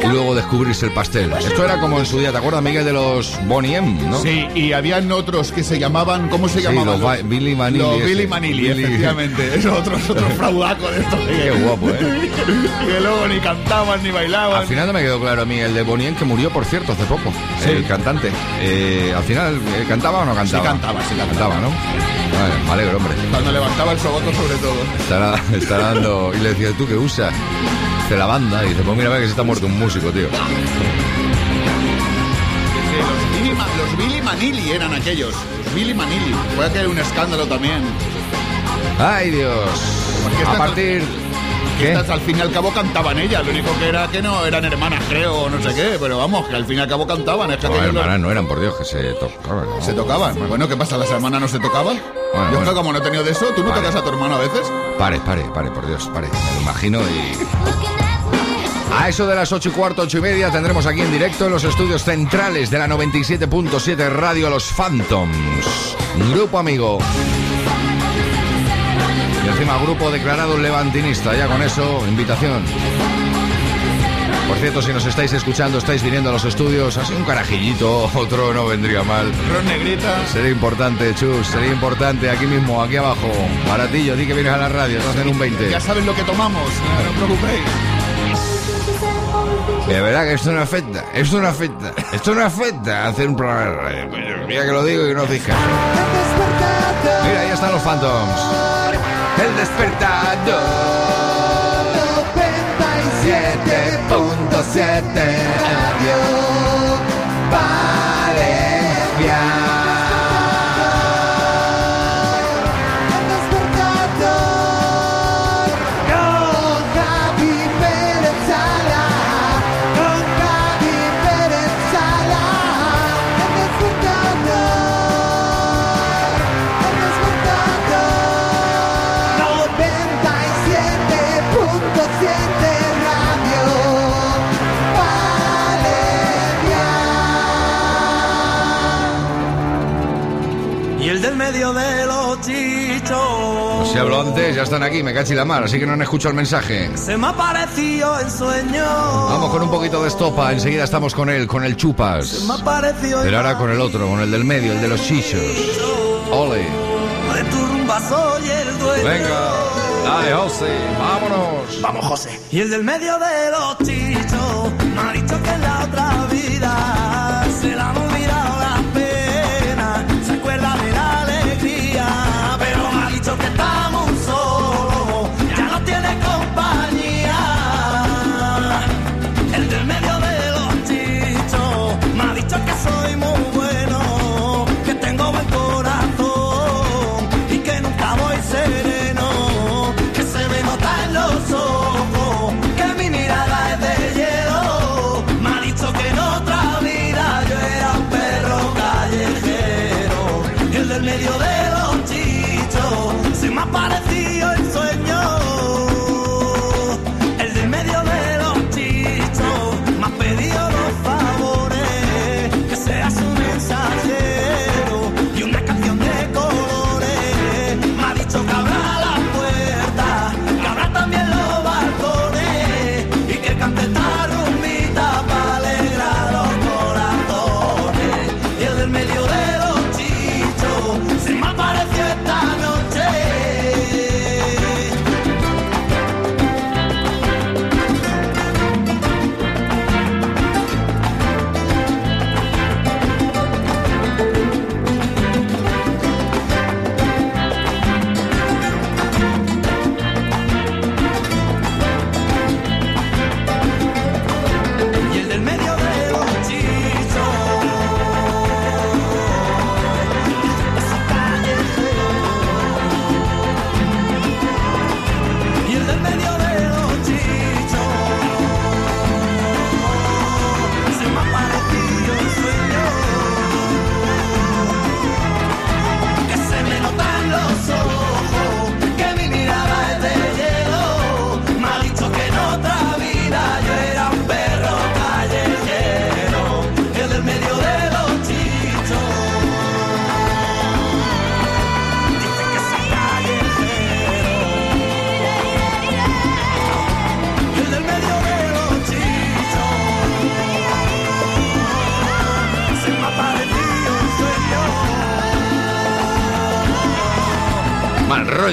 y luego descubrirse el pastel. Esto era como en su día, ¿te acuerdas, Miguel, de los Bonnie M, no? Sí, y habían otros que se llamaban, ¿cómo se Sí, llamaban? los Ba- Billy Vanilli Los. Billy Manili, Billy- efectivamente. Es otro, otro fraudaco de estos. Qué guapo, ¿eh? que luego ni cantaban ni bailaban. Al final no me quedó claro a mí el de Bonnie que murió, por cierto, hace poco. Sí. El cantante. Eh, al final, eh, ¿cantaba o no cantaba? Sí cantaba, sí cantaba. ¿no? Vale, me alegro, hombre. Cuando levantaba el soboto sobre todo. Estará, estará dando... Y le decía, ¿tú qué usas? De la banda. Y dice, pues mira, ve que se está muerto un músico, tío. Los, Billy, Manili eran aquellos. Los Billy Manili. Fue aquel un escándalo también. ¡Ay, Dios! Porque A partir Que al fin y al cabo cantaban ellas. Lo único que era que no eran hermanas, creo, no sé qué. Pero vamos, que al fin y al cabo cantaban. Es que No, aquellos los- hermanas no eran, por Dios, que se tocaban. ¿no? se tocaban. Bueno, ¿qué pasa? ¿Las hermanas no se tocaban? Bueno, Yo bueno. que como no he tenido de eso, ¿tú no Vale. tocas a tu hermano a veces? Pare, pare, pare, por Dios, pare. Me lo imagino y. A eso de las ocho y cuarto, ocho y media, tendremos aquí en directo en los estudios centrales de la 97.7 Radio Los Phantoms. Grupo amigo. Y encima, grupo declarado levantinista. Ya con eso, invitación. Por cierto, si nos estáis escuchando, estáis viniendo a los estudios, así un carajillito, otro no vendría mal. Ron Negrita. Sería importante, Chus, sería importante aquí mismo, aquí abajo. Baratillo, di que vienes a la radio, te hacen un 20. Ya sabes lo que tomamos, no os preocupéis. De verdad que esto no afecta, esto no afecta, esto no afecta hacer un programa de radio. Mira que lo digo y no hacéis caso. Mira, ahí están los Phantoms. El despertador. 97.7 Radio Si hablo antes, ya están aquí, me cachi la mar, así que no han escuchado el mensaje. Se me ha parecido el sueño. Vamos con un poquito de estopa, enseguida estamos con él, con el chupas. Se me ha parecido Pero ahora con el otro, con el del medio, el de los chichos. Ole. Venga, dale, José, vámonos. Vamos, José. Y el del medio de los chichos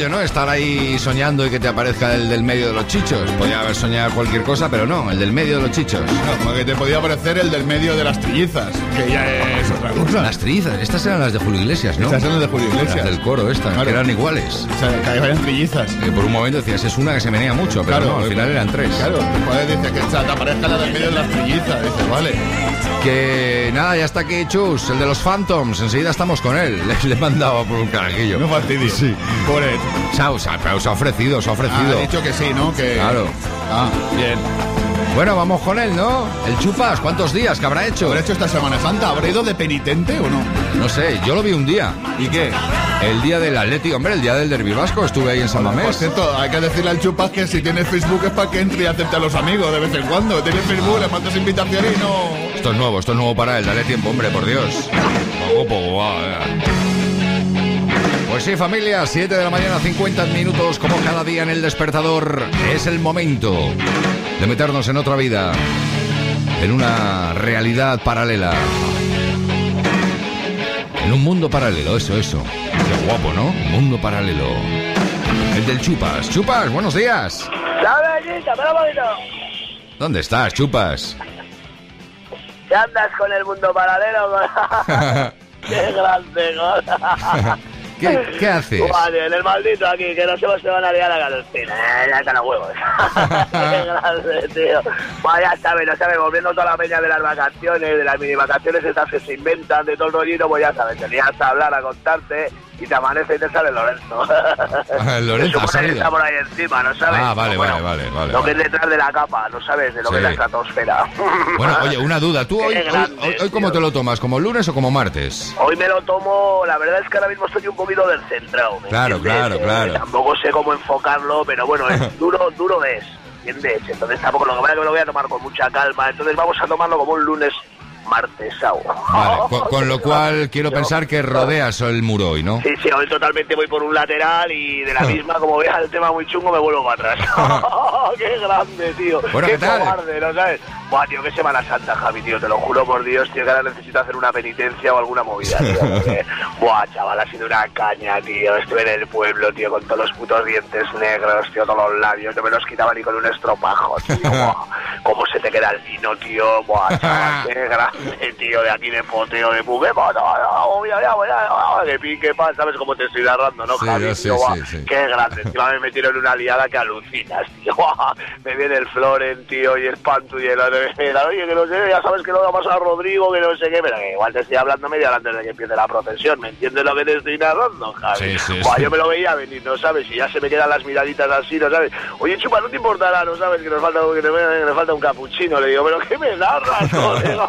rollo, ¿no? Estar ahí soñando y que te aparezca el del medio de los chichos. Podía haber soñado cualquier cosa, pero no, el del medio de los chichos. No, porque te podía aparecer el del medio de las trillizas, que ya es otra cosa. Las trillizas, estas eran las de Julio Iglesias, ¿no? Estas eran las de Julio Iglesias. Las del coro, estas, Claro. que eran iguales. O sea, que eran trillizas. Eh, por un momento decías, es una que se menea mucho, pero no, al final eran tres. Claro, después dice que te aparezca la del medio de las trillizas. Dice, vale. Que nada, ya está aquí Chus, el de los Phantoms. Enseguida estamos con él. Le, le he mandado por un carajillo. No fastidies. Sí. Pobre Moret. Se ha, se ha- pero se ha ofrecido, se ha ofrecido. Ah, ha dicho que sí, ¿no? Que... Claro. Ah, bien. Bueno, vamos con él, ¿no? El Chupas, ¿cuántos días que habrá hecho? ¿Habrá hecho esta Semana Santa? ¿Habrá ido de penitente o no? No sé, yo lo vi un día. ¿Y qué? El día del Atlético, hombre, el día del Derbi Vasco, estuve ahí en San Por Mamés. cierto, hay que decirle al Chupas que si tiene Facebook es para que entre y acepte a los amigos de vez en cuando. Tiene Facebook, le mandas invitación y no... Esto es nuevo, esto es nuevo para él, dale tiempo, hombre, por Dios. Venga. Pues sí, familia, 7 de la mañana, 50 minutos, como cada día en el despertador. Es el momento de meternos en otra vida, en una realidad paralela. En un mundo paralelo, eso, eso. Qué guapo, ¿no? Mundo paralelo. El del Chupas. Chupas, buenos días. ¿Dónde estás, Chupas? ¿Qué andas con el mundo paralelo? ¡Qué grande. ¿Qué, qué haces? Vale, en el maldito aquí, que los hijos se van a liar a Galostina. Eh, ya están los huevos. Qué grande, tío. Vaya, sabes, no sabes, volviendo toda la peña de las vacaciones, de las mini vacaciones estas que se inventan, de todo el rollito, pues ya sabes, te lías a hablar, a contarte, y te amanece y te sale Lorenzo. Ah, Lorenzo ha está por ahí encima, ¿no sabes? Ah, vale, Bueno, vale, vale, vale. Lo que es detrás de la capa, ¿no sabes? De lo que es la estratosfera. Bueno, oye, una duda. ¿Tú hoy, hoy, hoy- cómo te lo tomas? ¿Como lunes o como martes? Hoy me lo tomo, la verdad es que ahora mismo estoy un poquito descentrado. ¿me Claro, entiendes? claro, Eh, claro. tampoco sé cómo enfocarlo, pero bueno, es duro, duro es, ¿entiendes? Entonces tampoco lo que pasa es que me lo voy a tomar con mucha calma. Entonces vamos a tomarlo como un lunes martesao. Vale, con, con lo cual quiero pensar que rodeas el muro hoy, ¿no? Sí, sí, hoy totalmente voy por un lateral y de la misma, como vea el tema muy chungo, me vuelvo para atrás. ¡Qué grande, tío! Bueno, ¡Qué ¿qué tal? cobarde, ¿no sabes? Buah, tío, qué Semana Santa, Javi, tío, te lo juro por Dios, tío, que ahora necesito hacer una penitencia o alguna movida, tío. porque, buah, chaval, ha sido una caña, tío. Estuve en el pueblo, tío, con todos los putos dientes negros, tío, todos los labios, no me los quitaba ni con un estropajo, tío. Buah, cómo se te queda el vino, tío. Buah, chaval, qué grande, tío, de aquí de poteo, de buque, no, no, ya, ya, que pique, pan, ¿sabes cómo te estoy narrando, no, Sí, Javi? sé, tío, buah, sí, sí. Qué grande, encima me metieron en una liada que alucinas, tío. Me viene el Floren, tío, y el Pantu y el Oye, que no sé, ya sabes que lo vamos a Rodrigo, que no sé qué, pero que igual te estoy hablando media hora antes de que empiece la procesión. ¿Me entiendes lo que te estoy narrando, Javi? Sí, sí, Buah, sí. Yo me lo veía venir, ¿no sabes? Y ya se me quedan las miraditas así, ¿no sabes? Oye, chupa, no te importará, ¿no sabes? Que nos falta, que nos, que nos falta un capuchino. Le digo, ¿pero qué me narras, colega?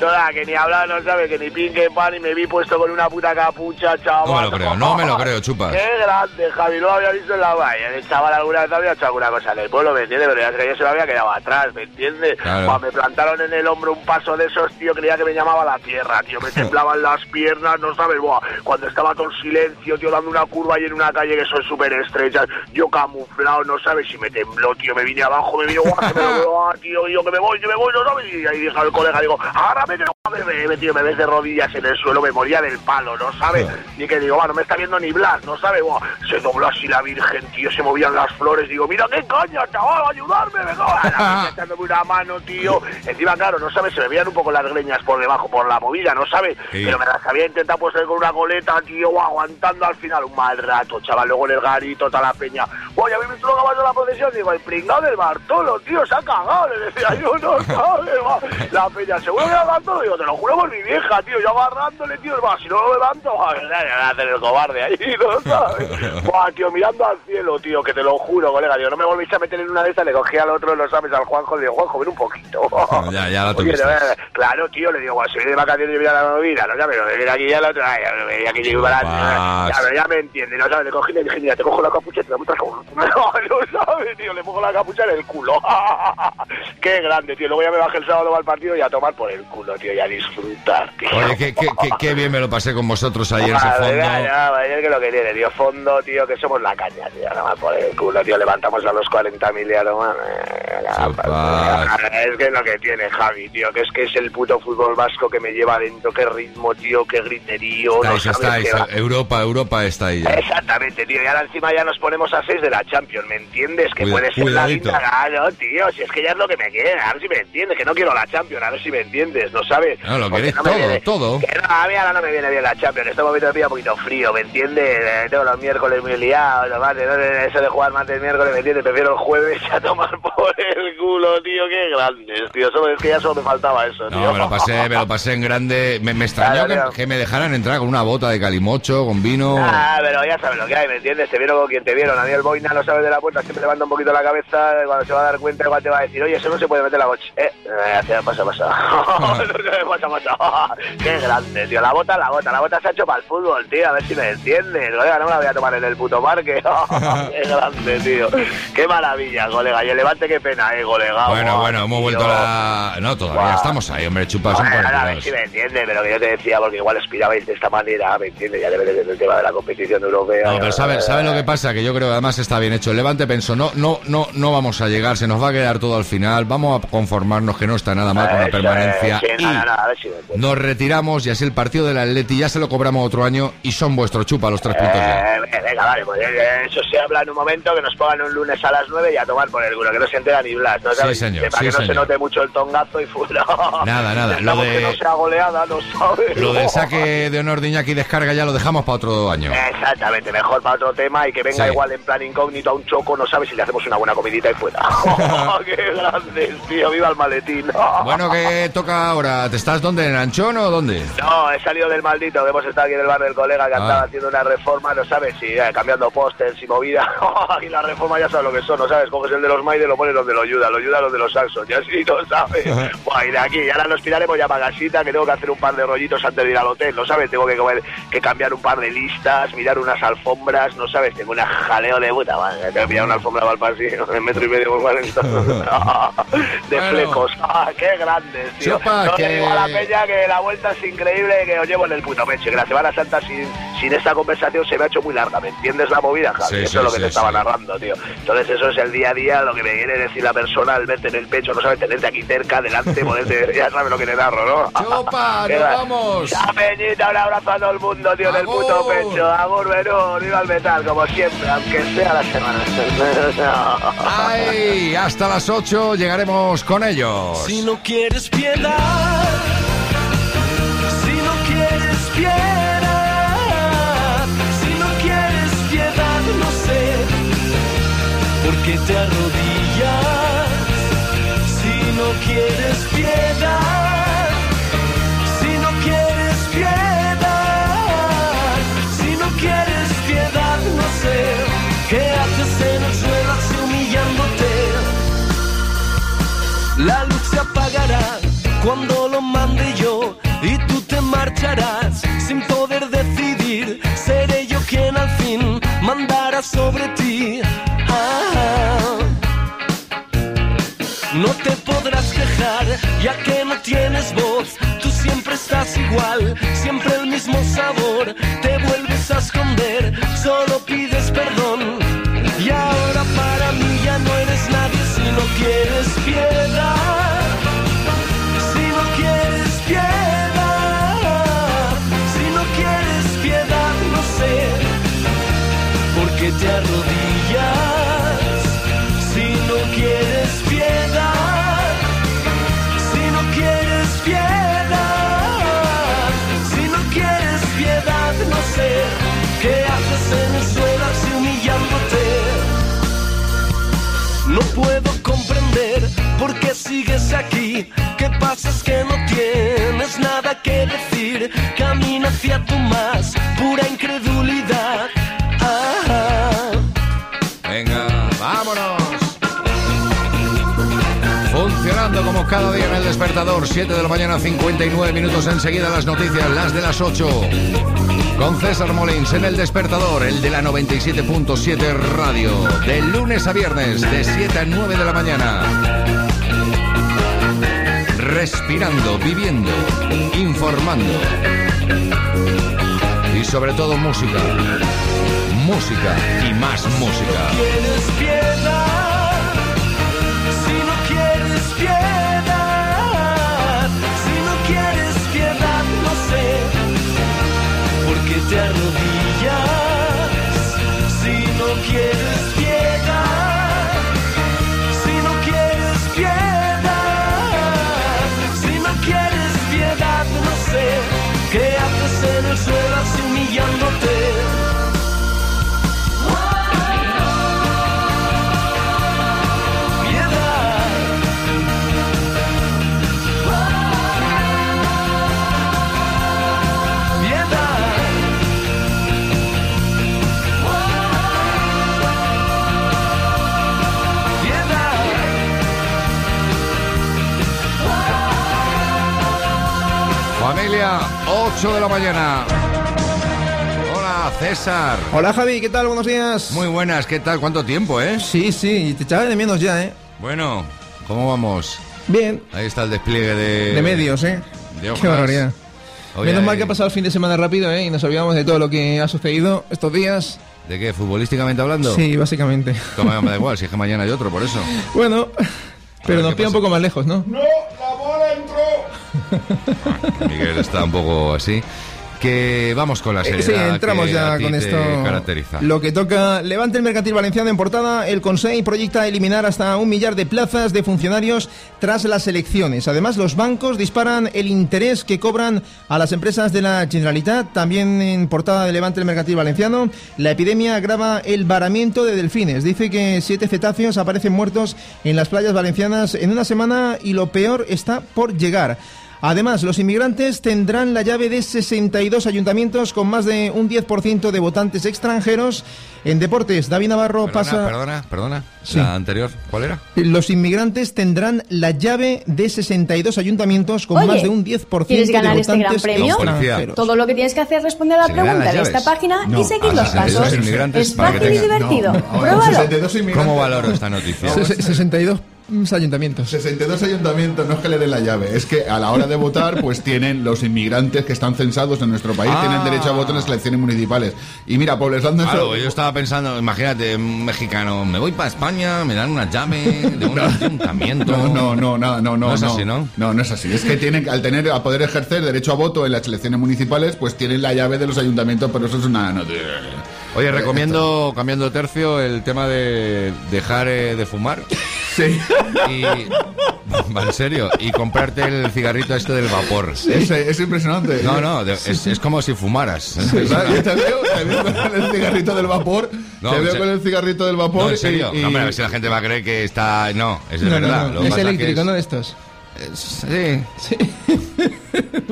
No, nada, que ni hablar, ¿no sabes? Que ni pinque pan y me vi puesto con una puta capucha, chaval. No me lo creo, no me lo creo, chupas. Qué grande, Javi, no lo había visto en la valla. El chaval alguna vez había hecho alguna cosa en el pueblo, ¿me entiendes? Pero ya sé que yo se lo había quedado atrás, ¿me entiendes? Claro. Me plantaron en el hombro un paso de esos, tío, creía que me llamaba la tierra, tío. Me temblaban las piernas, no sabes, buah. Cuando estaba todo en silencio, tío, dando una curva y en una calle que son súper estrechas, yo camuflado, no sabes, y me tembló, tío. Me vine abajo, me vine, guau, que me lo veo, ah, tío, yo que me voy, que me voy, no sabes. Y ahí dije al colega, digo, agárrame que no me me, tío, me ves de rodillas en el suelo, me moría del palo, ¿no sabes? Y que digo, no me está viendo ni Blas, ¿no sabes? Buah, se dobló así la virgen, tío, se movían las flores, digo, mira qué caña, chaval, ayudarme, venga, una mano, tío. Encima, claro, no sabes, se me veían un poco las greñas por debajo, por la movida, ¿no sabes? Sí. Pero me las había intentado poner con una coleta, tío, aguantando al final un mal rato, chaval, luego en el garito, toda la peña. Oye, a mí me estuvo acabando la procesión, digo, el pringado del Bartolo, tío, se ha cagado, le decía yo, no sabes, va. La peña, seguro que el Bartolo, digo, te lo juro por mi vieja, tío, yo agarrándole, tío, va, si no lo levanto, va, a hacer el cobarde ahí, ¿no sabes? Buah, tío, mirando al cielo, tío, que te lo juro, colega, digo, no me volvéis a meter en una de estas, le cogí al otro, lo sabes, al Juanjo, le digo, Juanjo, ven un poquito. Ya, ya lo Oye, no, claro, tío, le digo, bueno, si viene de vacaciones y viene a la movida, no sabes, pero viene aquí ya la otra, ya, me- aquí para Chupas. ya, pero ya me entiende, no sabes, le cogí y le dije, mira, te cojo la capucha y te la metes como no, no sabes, tío, le pongo la capucha en el culo. Qué grande, tío, luego ya me bajé el sábado al partido y a tomar por el culo, tío, y a disfrutar, tío. Oye, qué, qué, qué, qué bien me lo pasé con vosotros en ese ya, fondo. ya, vaya, que lo que tiene, tío, fondo, tío, que somos la caña, tío, nada más por el culo, tío, levantamos a los 40.000 ya, no más. Es que es lo que tiene Javi, tío, que es que es el puto fútbol vasco que me lleva dentro, qué ritmo, tío, qué griterío, no Estáis, sabes estáis. qué va. Europa, Europa está ahí ya. Exactamente, tío, y ahora encima ya nos ponemos a 6 de la Champions, ¿me entiendes? Que Cuida- puede ser cuidadito. la guinda, claro, tío, si es que ya es lo que me quiere, a ver si me entiendes, que no quiero la Champions, a ver si me entiendes, ¿no sabes? No, lo queréis no todo, viene- todo. que no, a mí ahora no me viene bien la Champions. En este momento me pilla un poquito frío, ¿me entiendes? Eh, tengo los miércoles muy liados, lo más, ¿no? eso de jugar más del miércoles, ¿me entiendes? Prefiero el jueves a tomar por el culo, tío, qué grandes, tío. Solo, es que ya solo me faltaba eso, tío. No, me lo pasé, me lo pasé en grande. Me, me extrañó Claro, que, que me dejaran entrar con una bota de calimocho, con vino. Ah, pero ya sabes lo que hay, ¿me entiendes? Te vieron con quien te vieron. A mí el boina no sabe de la puerta, siempre levanta un poquito la cabeza. Cuando se va a dar cuenta, igual te va a decir, oye, eso no se puede meter la coche. Eh, eh, pasa, pasa. Qué grande, tío. La bota, la bota. La bota se ha hecho para el fútbol, tío. A ver si me entiendes. Colega, no me la voy a tomar en el puto parque. Qué grande, tío. Qué maravilla, colega. Y el levante, qué pena, eh, colega. Bueno, bueno, hemos vuelto a la... No, todavía estamos ahí, hombre, chupas Bueno, a ver 42. si me entiende, pero que yo te decía, porque igual aspirabais de esta manera, ¿me entiendes? Ya debe de ser el tema de la competición europea. No, pero ¿sabes sabe lo que pasa? Que yo creo que además está bien hecho. El Levante pensó, no, no, no, no vamos a llegar, se nos va a quedar todo al final, vamos a conformarnos que no está nada mal con la permanencia. sí, y a ver si me nos retiramos y así el partido del Atleti ya se lo cobramos otro año y son vuestros chupa los tres puntos ya. Eh, venga, vale, pues eh, eso se habla en un momento, que nos pongan un lunes a las 9 y a tomar por el culo, que no se entera ni Blas, ¿no Sí? Señor, Que para sí, que no se note mucho el tongazo y fuera. Nada, nada, lo de- que no sea goleada, no sabes. Lo del saque de honor de Iñaki descarga ya lo dejamos para otro año. Exactamente, mejor para otro tema y que venga Sí. igual en plan incógnito a un choco, no sabes si le hacemos una buena comidita y fuera. ¡Qué grande, tío! ¡Viva el maletín! Bueno, que toca ahora? ¿Te estás dónde? ¿En Anchón o dónde? No, he salido del maldito, que hemos estado aquí en el bar del colega que Ah. andaba haciendo una reforma, no sabes, si eh, cambiando pósters y movida. y la reforma ya sabes lo que son, no sabes, coges el de los Maide lo pones donde lo ayuda, lo ayuda los de los Saxon, y así no sabes. Buah, y de aquí, y ahora nos piraremos ya para casita, que tengo que hacer un par de rollitos antes de ir al hotel, no sabes, tengo que, comer- que cambiar un par de listas, mirar unas alfombras, no sabes, tengo un jaleo de puta madre, tengo que mirar una alfombra para el pasillo, de metro y medio por cuarenta. de Bueno. flecos, ah, qué grandes, tío. No que- digo a la peña que la vuelta es increíble, que os llevo en el puto pecho, que la Semana Santa sin, sin esta conversación se me ha hecho muy larga, ¿me entiendes la movida, Javi? Sí, Eso sí, es lo que sí, te estaba sí. narrando, tío. Entonces eso es el día a día, lo que me quiere decir la persona, el verte en el pecho, no sabes, tenerte aquí cerca, delante, poderte, ya sabes lo que te narro, ¿no? Chupa, Qué nos vamos. Ya, Peñita, un abrazo a todo el mundo, tío, en el puto pecho. Agur, Benur, viva el metal, como siempre, aunque sea la Semana. ¡Ay! Hasta las 8 llegaremos con ellos. Si no quieres piedad, si no quieres piedad, si no quieres piedad, no sé por qué te arrodillas. Si no quieres piedad, si no quieres piedad, si no quieres piedad, no sé qué haces en el suelo así humillándote. La luz se apagará cuando lo mande yo y tú te marcharás sin poder decidir. Seré yo quien al fin mandará sobre ti. No te podrás quejar ya que no tienes voz. Tú siempre estás igual, siempre el mismo sabor. Te vuelves a esconder, solo pides perdón. Y ahora para mí ya no eres nadie si no quieres piedad. Sigues aquí. ¿Qué pasa es que no tienes nada que decir? Camina hacia tu más pura incredulidad. Venga, vámonos. Funcionando como cada día en el despertador, 7 de la mañana, 59 minutos enseguida las noticias, las de las 8. Con César Molins en el despertador, el de la 97.7 radio, de lunes a viernes, de 7 a 9 de la mañana. Respirando, viviendo, informando. Y sobre todo música. Música y más música. ¿Quieres piedad? Si no quieres piedad, si no quieres piedad, no sé por qué te arrodillas. Si no quieres 8 de la mañana. Hola, César. Hola Javi, ¿qué tal? Buenos días. Muy buenas, ¿qué tal? ¿Cuánto tiempo, eh? Sí, sí, te echaba de menos ya, ¿eh? Bueno, ¿cómo vamos? Bien. Ahí está el despliegue de... De medios, ¿eh? de hojas. Qué barbaridad. Hoy Menos hay- mal que ha pasado el fin de semana rápido, ¿eh? Y nos olvidamos de todo lo que ha sucedido estos días. ¿De qué? ¿Futbolísticamente hablando? Sí, básicamente. Toma, me da igual, si es que mañana hay otro, por eso. Bueno, pero nos ¿qué pilla un poco más lejos, ¿no? ¡No! Miguel está un poco así. Que vamos con la Eh, seriedad Sí, entramos que ya a ti con te esto. caracteriza. Lo que toca, levante el mercantil valenciano en portada. El Consejo proyecta eliminar hasta un millar de plazas de funcionarios tras las elecciones. Además, los bancos disparan el interés que cobran a las empresas de la Generalitat. También en portada de Levante el mercantil valenciano, la epidemia agrava el varamiento de delfines. Dice que siete cetáceos aparecen muertos en las playas valencianas en una semana y lo peor está por llegar. Además, los inmigrantes tendrán la llave de 62 ayuntamientos con más de un 10% de votantes extranjeros. En deportes, David Navarro Perdona, pasa... perdona, perdona. Sí. La anterior, ¿cuál era? Los inmigrantes tendrán la llave de 62 ayuntamientos con Oye, más de un 10% ¿quieres de ganar este gran votantes premio? extranjeros. Todo lo que tienes que hacer es responder a la pregunta de esta página No, y seguir los 62 pasos. Es fácil y divertido. No, Pruébalo. 62 inmigrantes. ¿Cómo valoro esta noticia? Se- 62 ayuntamientos. 62 ayuntamientos, no es que le den la llave, es que a la hora de votar, pues tienen los inmigrantes que están censados en nuestro país, Ah. tienen derecho a voto en las elecciones municipales. Y mira, Pobleslando es- Claro, yo estaba pensando, imagínate, un mexicano, me voy para España, me dan una llave de un ayuntamiento. No, no, no, no, no, no. No es así, ¿no? No, no es así. Es que tienen, al tener, a poder ejercer derecho a voto en las elecciones municipales, pues tienen la llave de los ayuntamientos, pero eso es una... no, Oye, recomiendo, cambiando tercio, el tema de dejar eh, de fumar. Sí. Y, va, en serio, y comprarte el cigarrito este del vapor. Es, es impresionante. No, no, de- es, es como si fumaras. Yo te veo, te veo con el cigarrito del vapor. No, te veo con el cigarrito del vapor. No, en serio. y- y- No, hombre, a ver si la gente va a creer que está... No, es de No, verdad. no, Es eléctrico, es- ¿no? De estos. Sí.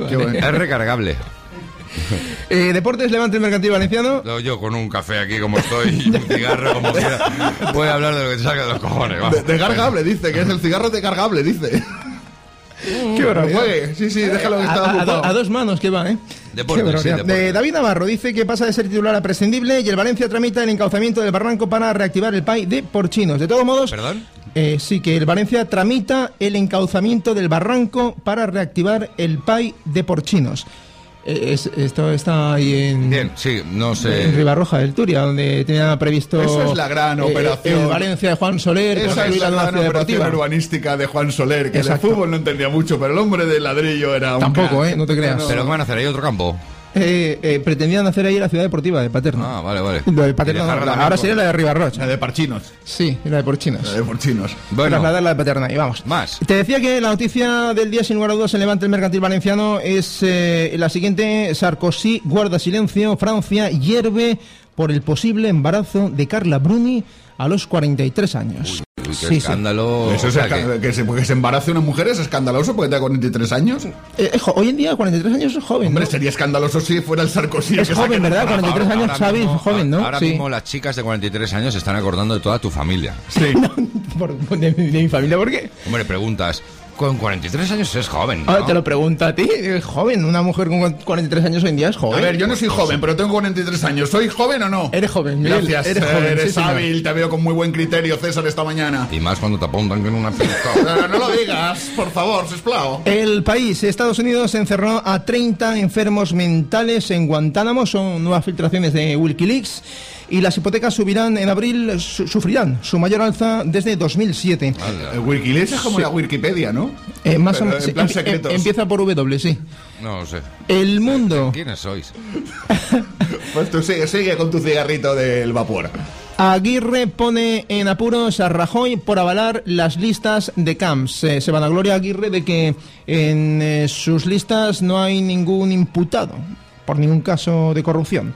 Qué bueno. Es recargable. Eh, deportes, Levante el mercantil valenciano. No, Yo con un café aquí como estoy y un cigarro como quiera, voy a hablar de lo que te salga de los cojones. va. De, de cargable, dice, que es el cigarro de cargable, dice. Qué barbaridad. Juegue, sí, sí, déjalo que A, está a- a do- ocupado. a dos manos que va, ¿eh? Deportes, sí, deportes. De David Navarro dice que pasa de ser titular a prescindible y el Valencia tramita el encauzamiento del Barranco para reactivar el PAI de Porchinos. De todos modos, ¿Perdón? eh, sí que el Valencia tramita el encauzamiento del Barranco para reactivar el PAI de Porchinos. Eh, es- esto está ahí en, Bien, sí, no en sé. Ribarroja del Turia, donde tenía previsto Esa es la gran eh, operación. el Valencia de Juan Soler, Esa es la la gran operación deportiva. urbanística de Juan Soler, que Exacto. de fútbol no entendía mucho, pero el hombre del ladrillo era un Tampoco, crack. ¿eh? No te creas. ¿Pero qué van a hacer ahí? ¿Otro campo? Eh, eh, pretendían hacer ahí la ciudad deportiva de Paterno. Ah, vale, vale. Lo de no, la- ahora sería la de Ribarroch. La de Parchinos. Sí, la de Porchinos. La de Porchinos. Bueno, Trasladar la de Paterna y vamos. más. Te decía que la noticia del día sin lugar a dudas en Levante el Mercantil Valenciano es eh, la siguiente. Sarkozy guarda silencio. Francia hierve por el posible embarazo de Carla Bruni a los 43 años. Uy, qué Sí, sí. escándalo. Eso es O sea, esca- que, se, que se embarace una mujer es escandaloso porque tenga 43 años. Eh, eh, hoy en día 43 años es joven, Hombre, ¿no? sería escandaloso si fuera el Sarkozy. Es que joven, ¿verdad? 43 años, ahora Xavi, mismo- joven, ¿no? Ahora Sí. mismo las chicas de 43 años se están acordando de toda tu familia. Sí. Por- de, de mi familia, ¿por qué? Hombre, preguntas, con 43 años es joven, ¿no? te lo pregunto a ti, es joven. Una mujer con 43 años hoy en día es A joven. ver, yo no soy joven, pero tengo 43 años. ¿Soy joven o no? Eres joven, Miguel, Gracias, eres joven, eres sí, señor. hábil, te veo con muy buen criterio, César, esta mañana. Y más cuando te apuntan con una pistola. No, no lo digas, por favor, Sesplao. El país, Estados Unidos, encerró a 30 enfermos mentales en Guantánamo. Son nuevas filtraciones de Wikileaks. Y las hipotecas subirán en abril, su- sufrirán su mayor alza desde 2007. El Wikileaks es como Sí. la Wikipedia, ¿no? Eh, más o menos. en plan em- secretos. em- empieza por W, sí. No lo sé. El mundo. ¿Quiénes sois? Pues tú sigue, sigue con tu cigarrito del vapor. Aguirre pone en apuros a Rajoy por avalar las listas de camps. Eh, se vanagloria Aguirre de que en eh, sus listas no hay ningún imputado por ningún caso de corrupción.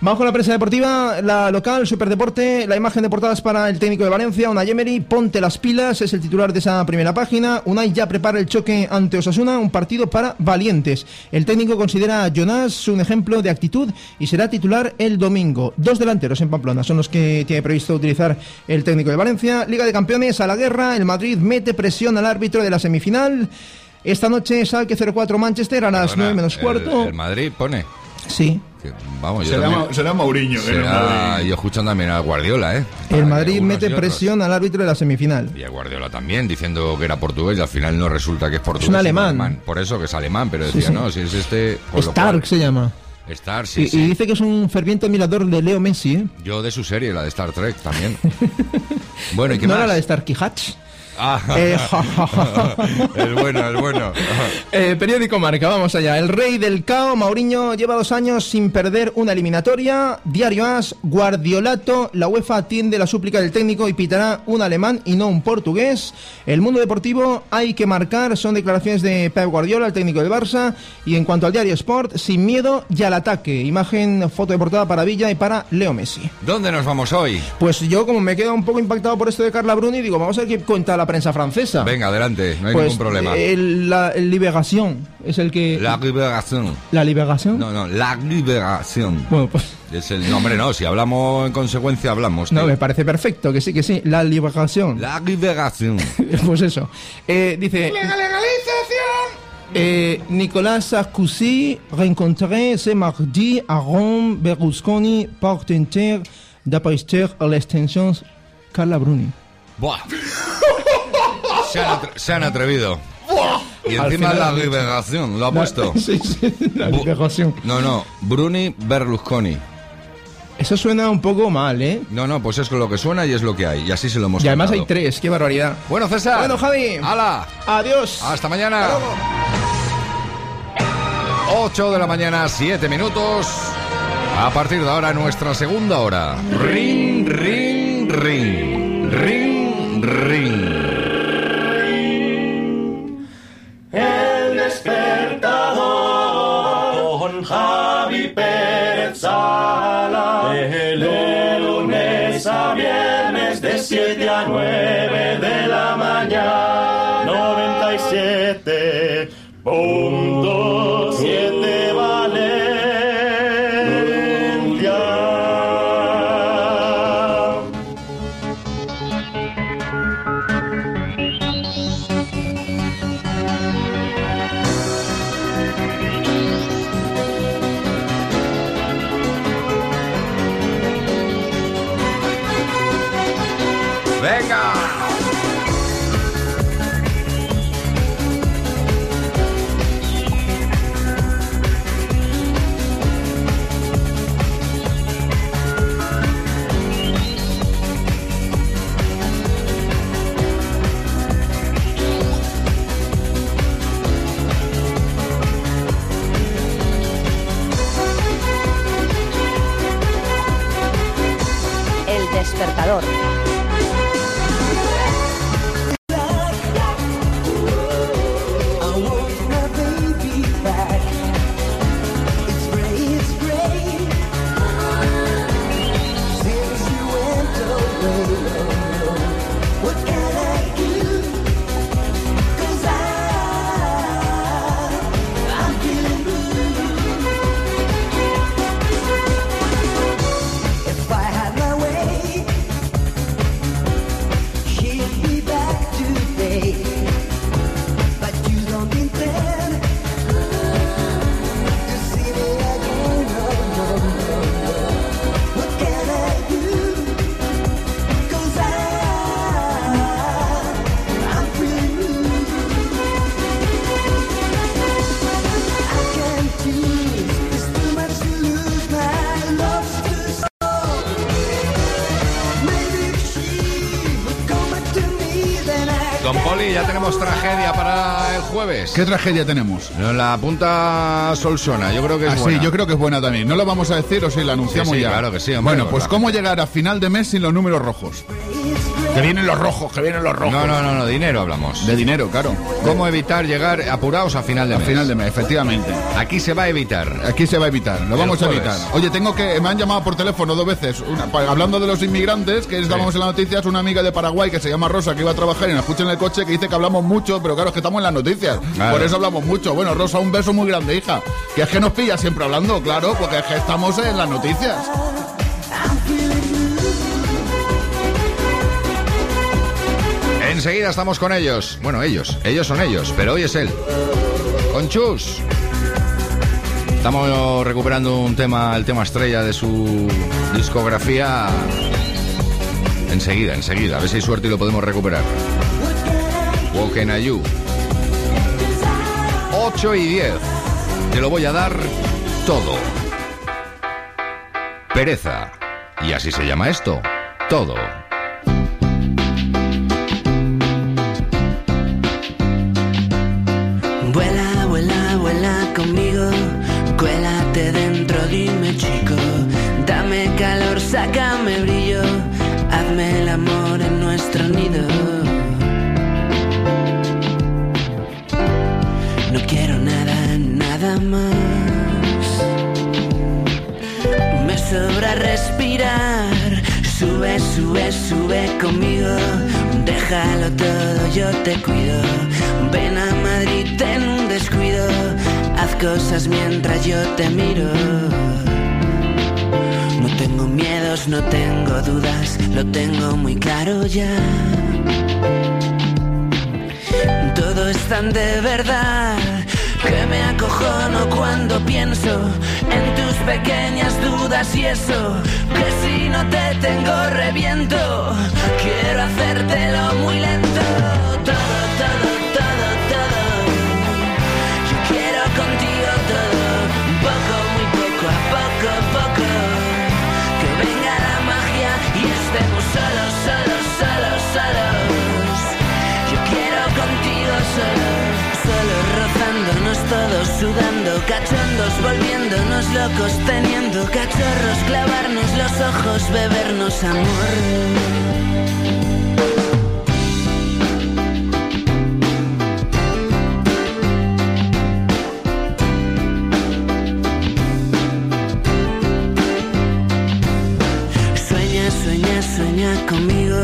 Vamos con la prensa deportiva, la local, Superdeporte, la imagen de portadas para el técnico de Valencia, Unai Emery, ponte las pilas, es el titular de esa primera página. Unai ya prepara el choque ante Osasuna, un partido para valientes. El técnico considera a Jonas un ejemplo de actitud y será titular el domingo. Dos delanteros en Pamplona son los que tiene previsto utilizar el técnico de Valencia. Liga de Campeones a la guerra, el Madrid mete presión al árbitro de la semifinal. Esta noche Schalke 04 Manchester a las 9 menos El- cuarto. El, Madrid pone. Sí. Que, vamos, yo Será, también- Ma- será Mourinho. no será- yo escuchando también a Guardiola, ¿eh? El Madrid mete presión al árbitro de la semifinal. Y a Guardiola también, diciendo que era portugués y al final no resulta que es portugués. un sino alemán. Por eso que es alemán, pero decía, sí. no, si es este. Stark cual- se llama. Star, sí, y, sí. y dice que es un ferviente admirador de Leo Messi, ¿eh? Yo de su serie, la de Star Trek también. bueno, ¿y qué ¿No más? era la de Starkey Hatch? Ah, Eh, el bueno, el bueno. Eh, periódico Marca, vamos allá. El rey del cao, Mauriño, lleva dos años sin perder una eliminatoria. Diario As, Guardiolato, la UEFA atiende la súplica del técnico y pitará un alemán y no un portugués. El mundo deportivo hay que marcar, son declaraciones de Pep Guardiola, el técnico del Barça. Y en cuanto al Diario Sport, sin miedo y al ataque. Imagen, foto de portada para Villa y para Leo Messi. ¿Dónde nos vamos hoy? Pues yo como me quedo un poco impactado por esto de Carla Bruni, digo, vamos a ver qué cuenta la prensa francesa. Venga, adelante, no hay Pues, ningún problema. El, la, el Liberación es el que... La liberación. ¿La liberación? No, no, la liberación. Bueno, pues Es el nombre, no, si hablamos en consecuencia hablamos. no, tío. me parece perfecto, que sí, que sí. La liberación. La liberación. pues eso. Eh, dice... Eh, Nicolas Sarkozy rencontré ce mardi à Rome Berlusconi pour tenter d'apaister l'extension Carla Bruni. Buah. Se han, atre- se han atrevido. Y encima la liberación, lo ha puesto. sí, sí, la Bu- liberación. No, no, Bruni Berlusconi. Eso suena un poco mal, ¿eh? No, no, pues es lo que suena y es lo que hay. Y así se lo hemos Y además hay tres, qué barbaridad. Bueno, César. Bueno, Javi. ¡Hala! Adiós. Hasta mañana. 8 de la mañana, 7 minutos. A partir de ahora, nuestra segunda hora. Ring, ring, ring. Ring, ring. 7 a 9 de la mañana. Tenemos tragedia para el jueves. ¿Qué tragedia tenemos? La punta Solsona, yo creo que es Ah, sí, buena. yo creo que es buena también. ¿No lo vamos a decir o si la anunciamos Sí, sí, ya? claro que sí, hombre. Bueno, pues ¿cómo llegar a final de mes sin los números rojos? Que vienen los rojos, que vienen los rojos. No, no, no, no, dinero hablamos. De dinero, claro. ¿Cómo evitar llegar apurados a final de A mes? final de mes, efectivamente. Aquí se va a evitar. Aquí se va a evitar, lo vamos a evitar. Oye, tengo que. Me han llamado por teléfono dos veces. Una- hablando de los inmigrantes, que estábamos en las noticias, una amiga de Paraguay que se llama Rosa, que iba a trabajar y nos escucha en el coche, que dice que hablamos mucho, pero claro, es que estamos en las noticias. Claro. Por eso hablamos mucho. Bueno, Rosa, un beso muy grande, hija. Que es que nos pilla siempre hablando, claro, porque es que estamos en las noticias. Enseguida estamos con ellos. Bueno, ellos, ellos son ellos, pero hoy es él. Con Chus. Estamos recuperando un tema, el tema estrella de su discografía. Enseguida, enseguida. A ver si hay suerte y lo podemos recuperar. A You. 8 y 10. Te lo voy a dar todo. Pereza. Y así se llama esto. Todo. Sube, sube, sube conmigo. Déjalo todo, yo te cuido. Ven a Madrid, ten un descuido. Haz cosas mientras yo te miro. No tengo miedos, no tengo dudas. Lo tengo muy claro ya. Todo es tan de verdad que me acojono cuando pienso en tus pequeñas dudas y eso. Que si no te tengo reviento, quiero hacértelo muy lento. Todo, todo. Sudando, cachondos, volviéndonos locos, teniendo cachorros, clavarnos los ojos, bebernos amor. Sueña, sueña, sueña conmigo.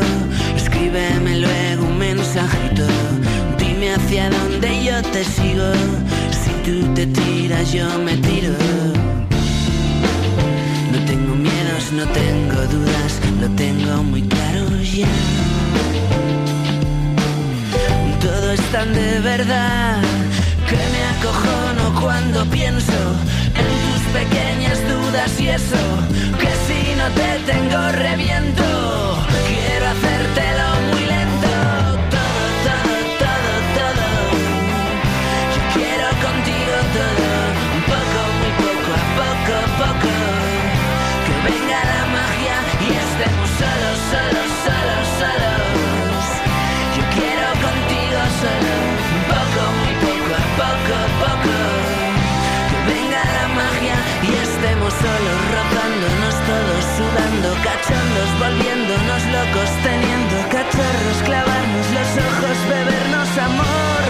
Escríbeme luego un mensajito. Dime hacia dónde yo te sigo. Tiras, yo me tiro. No tengo miedos, no tengo dudas. Lo tengo muy claro ya. Todo es tan de verdad que me acojono cuando pienso en tus pequeñas dudas y eso. Que si no te tengo reviento, estemos solos, rozándonos todos, sudando, cachondos, volviéndonos locos, teniendo cachorros, clavarnos los ojos, bebernos amor.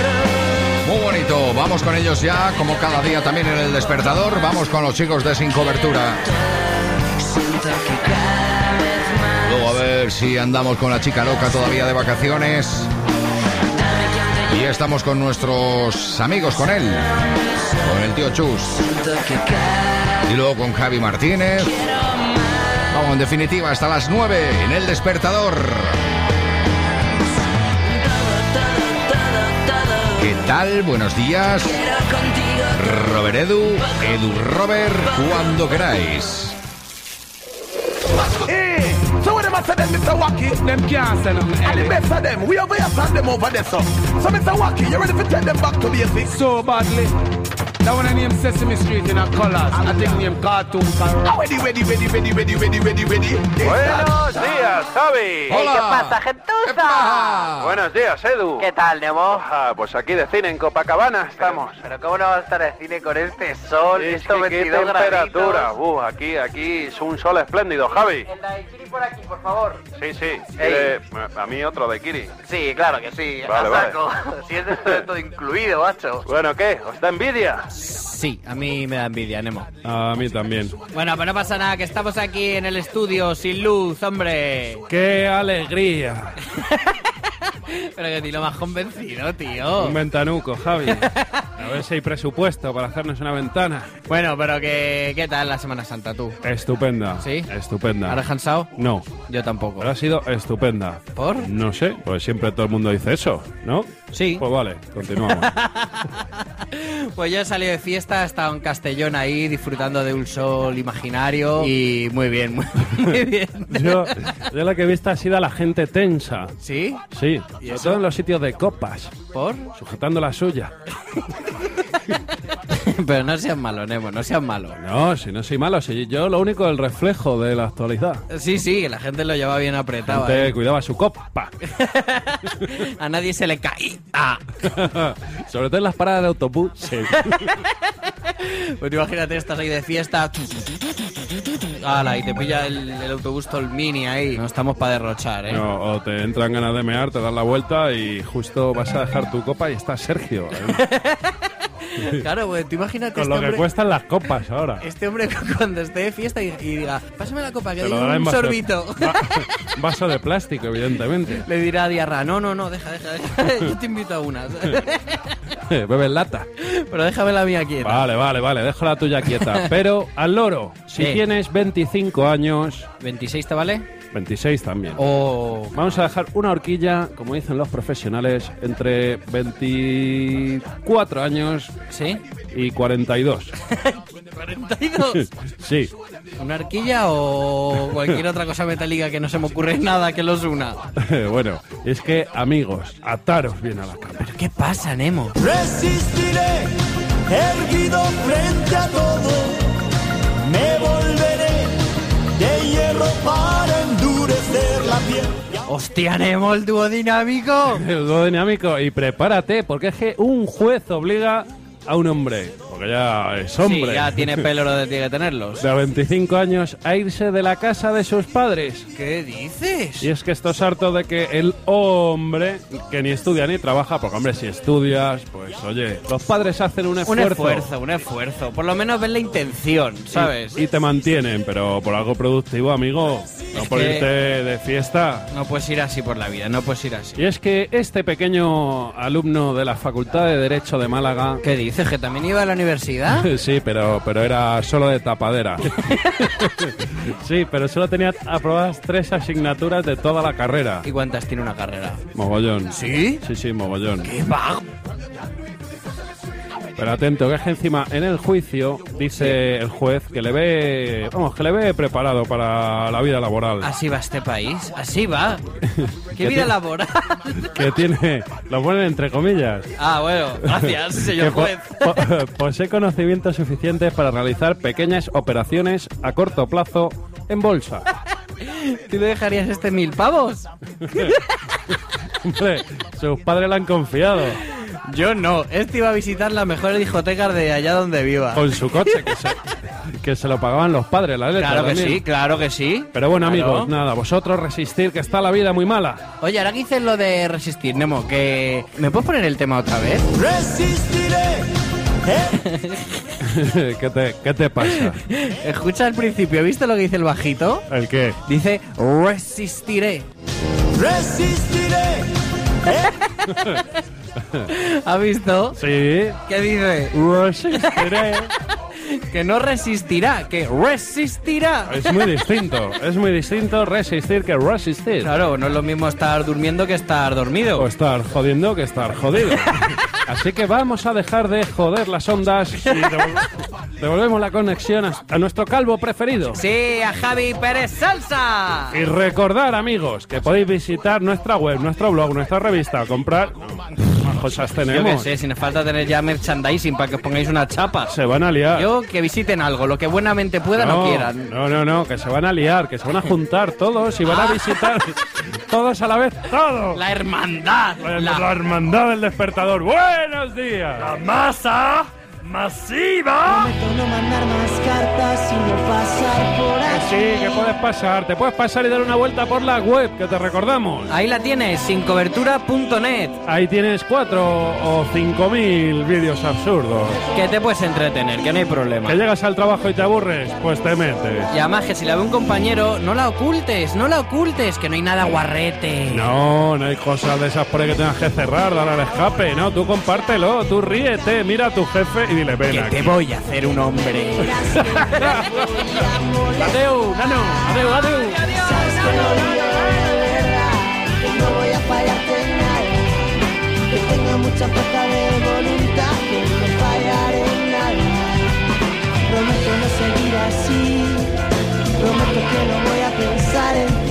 Muy bonito, vamos con ellos ya, como cada día también en el despertador, vamos con los chicos de Sin Cobertura. Luego a ver si andamos con la chica loca todavía de vacaciones. Y estamos con nuestros amigos, con él, con el tío Chus. Y luego con Javi Martínez. Vamos, en definitiva, hasta las 9 en el despertador. ¿Qué tal? Buenos días. Robert Edu, Edu Robert, cuando queráis. So when them say them Mr. Wacky, them can't say nothing. And the best of them, we over here and them over there, so. So Mr. Wacky, you ready to take them back to basics? So badly. That one I name Sesame Street in a colors. I think name Cartoon Carol. Ready, ready, ready, ready, ready, ready, ready, ready. Buenos días, Javi. Hola. ¿Qué pasa, gentuza? Buenos días, Edu. ¿Qué tal, Nemo? Ah, pues aquí de cine en Copacabana estamos. Pero cómo no va a estar el cine con este sol, Es estos que qué 22 temperatura. graditos? Uh, aquí, aquí es un sol espléndido, Javi. El Daiquiri por aquí, por favor. Sí, sí. ¿Quiere- a mí otro de Kiri. Sí, claro que sí. Vale, a vale. saco. Si es de todo incluido, macho. Bueno, ¿qué? ¿Os da envidia? Sí, a mí me da envidia, Nemo. A mí también. Bueno, pues no pasa nada, que estamos aquí en el estudio sin luz, hombre. ¡Qué alegría! Pero que ni lo más convencido, tío. Un ventanuco, Javi. A ver si hay presupuesto para hacernos una ventana. Bueno, pero que, ¿qué tal la Semana Santa tú? Estupenda. ¿Sí? Estupenda. ¿Has? No. Yo tampoco. Pero ha sido estupenda. ¿Por? No sé, pues siempre todo el mundo dice eso, ¿no? Sí. Pues vale, continuamos. Pues yo he salido de fiesta, he estado en Castellón ahí disfrutando de un sol imaginario y muy bien, muy, muy bien. yo, yo lo que he visto ha sido a la gente tensa. ¿Sí? Sí, ¿Y sobre todo en los sitios de copas. ¿Por? Sujetando la suya. Pero no seas malo, Nemo, no seas malo. No, si no soy malo, si yo lo único el reflejo de la actualidad. Sí, sí, la gente lo lleva bien apretado. Gente ¿eh? cuidaba su copa. A nadie se le cae. Ah. Sobre todo en las paradas de autobús. Sí. Pues imagínate, estás ahí de fiesta. Ala, y te pilla el, el autobús todo el mini ahí. No estamos para derrochar, ¿eh? No, o te entran ganas de mear, te das la vuelta y justo vas a dejar tu copa y está Sergio. ¿eh? Claro, pues tú imagínate Con este lo que hombre, cuestan las copas ahora. este hombre cuando esté de fiesta y, y diga, pásame la copa, que doy un sorbito. va- vaso de plástico, evidentemente. Le dirá a Diarra, no, no, no, deja, deja, deja. Yo te invito a una. Bebe en lata. Pero déjame la mía quieta. Vale, vale, vale, dejo la tuya quieta. Pero al loro, si Sí. tienes 25 años, ¿26 te vale? 26 también. O... Vamos a dejar una horquilla, como dicen los profesionales, entre 24 años ¿Sí? y 42. ¿42? sí. ¿Una arquilla o cualquier otra cosa metálica que no se me ocurre nada que los una? bueno, es que, amigos, ataros bien a la cama. ¿Pero qué pasa, Nemo? Resistiré, erguido frente a todo. Me volveré de hierro para. ¡Hostia, Nemo, el dúo dinámico! El dúo dinámico. Y prepárate, porque es que un juez obliga a un hombre, porque ya es hombre. Sí, ya tiene pelo donde tiene que tenerlos. de 25 años a irse de la casa de sus padres. ¿Qué dices? Y es que esto es harto de que el hombre, que ni estudia ni trabaja, porque hombre, si estudias, pues oye, los padres hacen un Un esfuerzo. esfuerzo, un esfuerzo. Por lo menos ven la intención, ¿sabes? Y, y te mantienen, pero por algo productivo, amigo. No Es por que- irte de fiesta. No puedes ir así por la vida, no puedes ir así. Y es que este pequeño alumno de la Facultad de Derecho de Málaga. ¿Qué dices? ¿Que también iba a la universidad? Sí, pero, pero era solo de tapadera. sí, pero solo tenía aprobadas tres asignaturas de toda la carrera. ¿Y cuántas tiene una carrera? Mogollón. ¿Sí? Sí, sí, mogollón. ¡Qué vago! Pero atento, que es que encima en el juicio dice el juez que le ve, vamos, que le ve preparado para la vida laboral. Así va este país, así va. ¡Qué vida laboral! Que tiene, lo ponen entre comillas. Ah, bueno, gracias, señor que po- juez. po- posee conocimientos suficientes para realizar pequeñas operaciones a corto plazo en bolsa. ¿Tú le dejarías este mil pavos? Hombre, sus padres le han confiado Yo no. Este iba a visitar las mejores discotecas de allá donde viva. con su coche, que se, que se lo pagaban los padres, la letra Claro que también. sí, claro que sí. Pero bueno, Claro. amigos, nada, vosotros resistir, que está la vida muy mala. Oye, ahora que dices lo de resistir, Nemo, que... ¿Me puedes poner el tema otra vez? Resistiré. ¿Qué, te, ¿Qué te pasa? Escucha al principio, ¿viste lo que dice el bajito? ¿El qué? Dice, resistiré. Resistiré. ¿Ha visto? Sí. ¿Qué dice? Resistiré. Que no resistirá, que resistirá. Es muy distinto, es muy distinto resistir que resistir. Claro, no es lo mismo estar durmiendo que estar dormido. O estar jodiendo que estar jodido. Así que vamos a dejar de joder las ondas y devol- devolvemos la conexión a, a nuestro calvo preferido. Sí, a Javi Pérez Salsa. Y recordar, amigos, que podéis visitar nuestra web, nuestro blog, nuestra revista, comprar. Más cosas Yo qué tenemos. sé, si nos falta tener ya merchandising para que os pongáis una chapa. Se van a liar. Yo que visiten algo, lo que buenamente puedan o quieran. No, no, no, que se van a liar, que se van a juntar todos y van a visitar todos a la vez, todo. La hermandad. La, la hermandad del despertador. Buenos días. La masa masiva. Prometo no mandar más cartas y no pasar por Que aquí. sí, que puedes pasar. Te puedes pasar y dar una vuelta por la web, que te recordamos. Ahí la tienes, sincobertura.net. Ahí tienes cuatro o cinco mil vídeos absurdos. Que te puedes entretener, que no hay problema. Que llegas al trabajo y te aburres, pues te metes. Y además que si la ve un compañero, no la ocultes, no la ocultes, que no hay nada guarrete. No, no hay cosas de esas por ahí que tengas que cerrar, dar al escape. No, tú compártelo, tú ríete, mira a tu jefe y dile, ven Que te voy a hacer un hombre. Adeu, nano, adeu, adeu. Sabes que no digo de verdad, que no voy a fallarte en nada. Que tengo mucha fuerza de voluntad, que no fallaré en nada. Prometo no seguir así, prometo que no voy a pensar en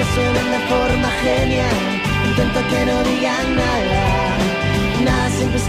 que suenen de forma genial, intento que no digan nada. Nada siempre es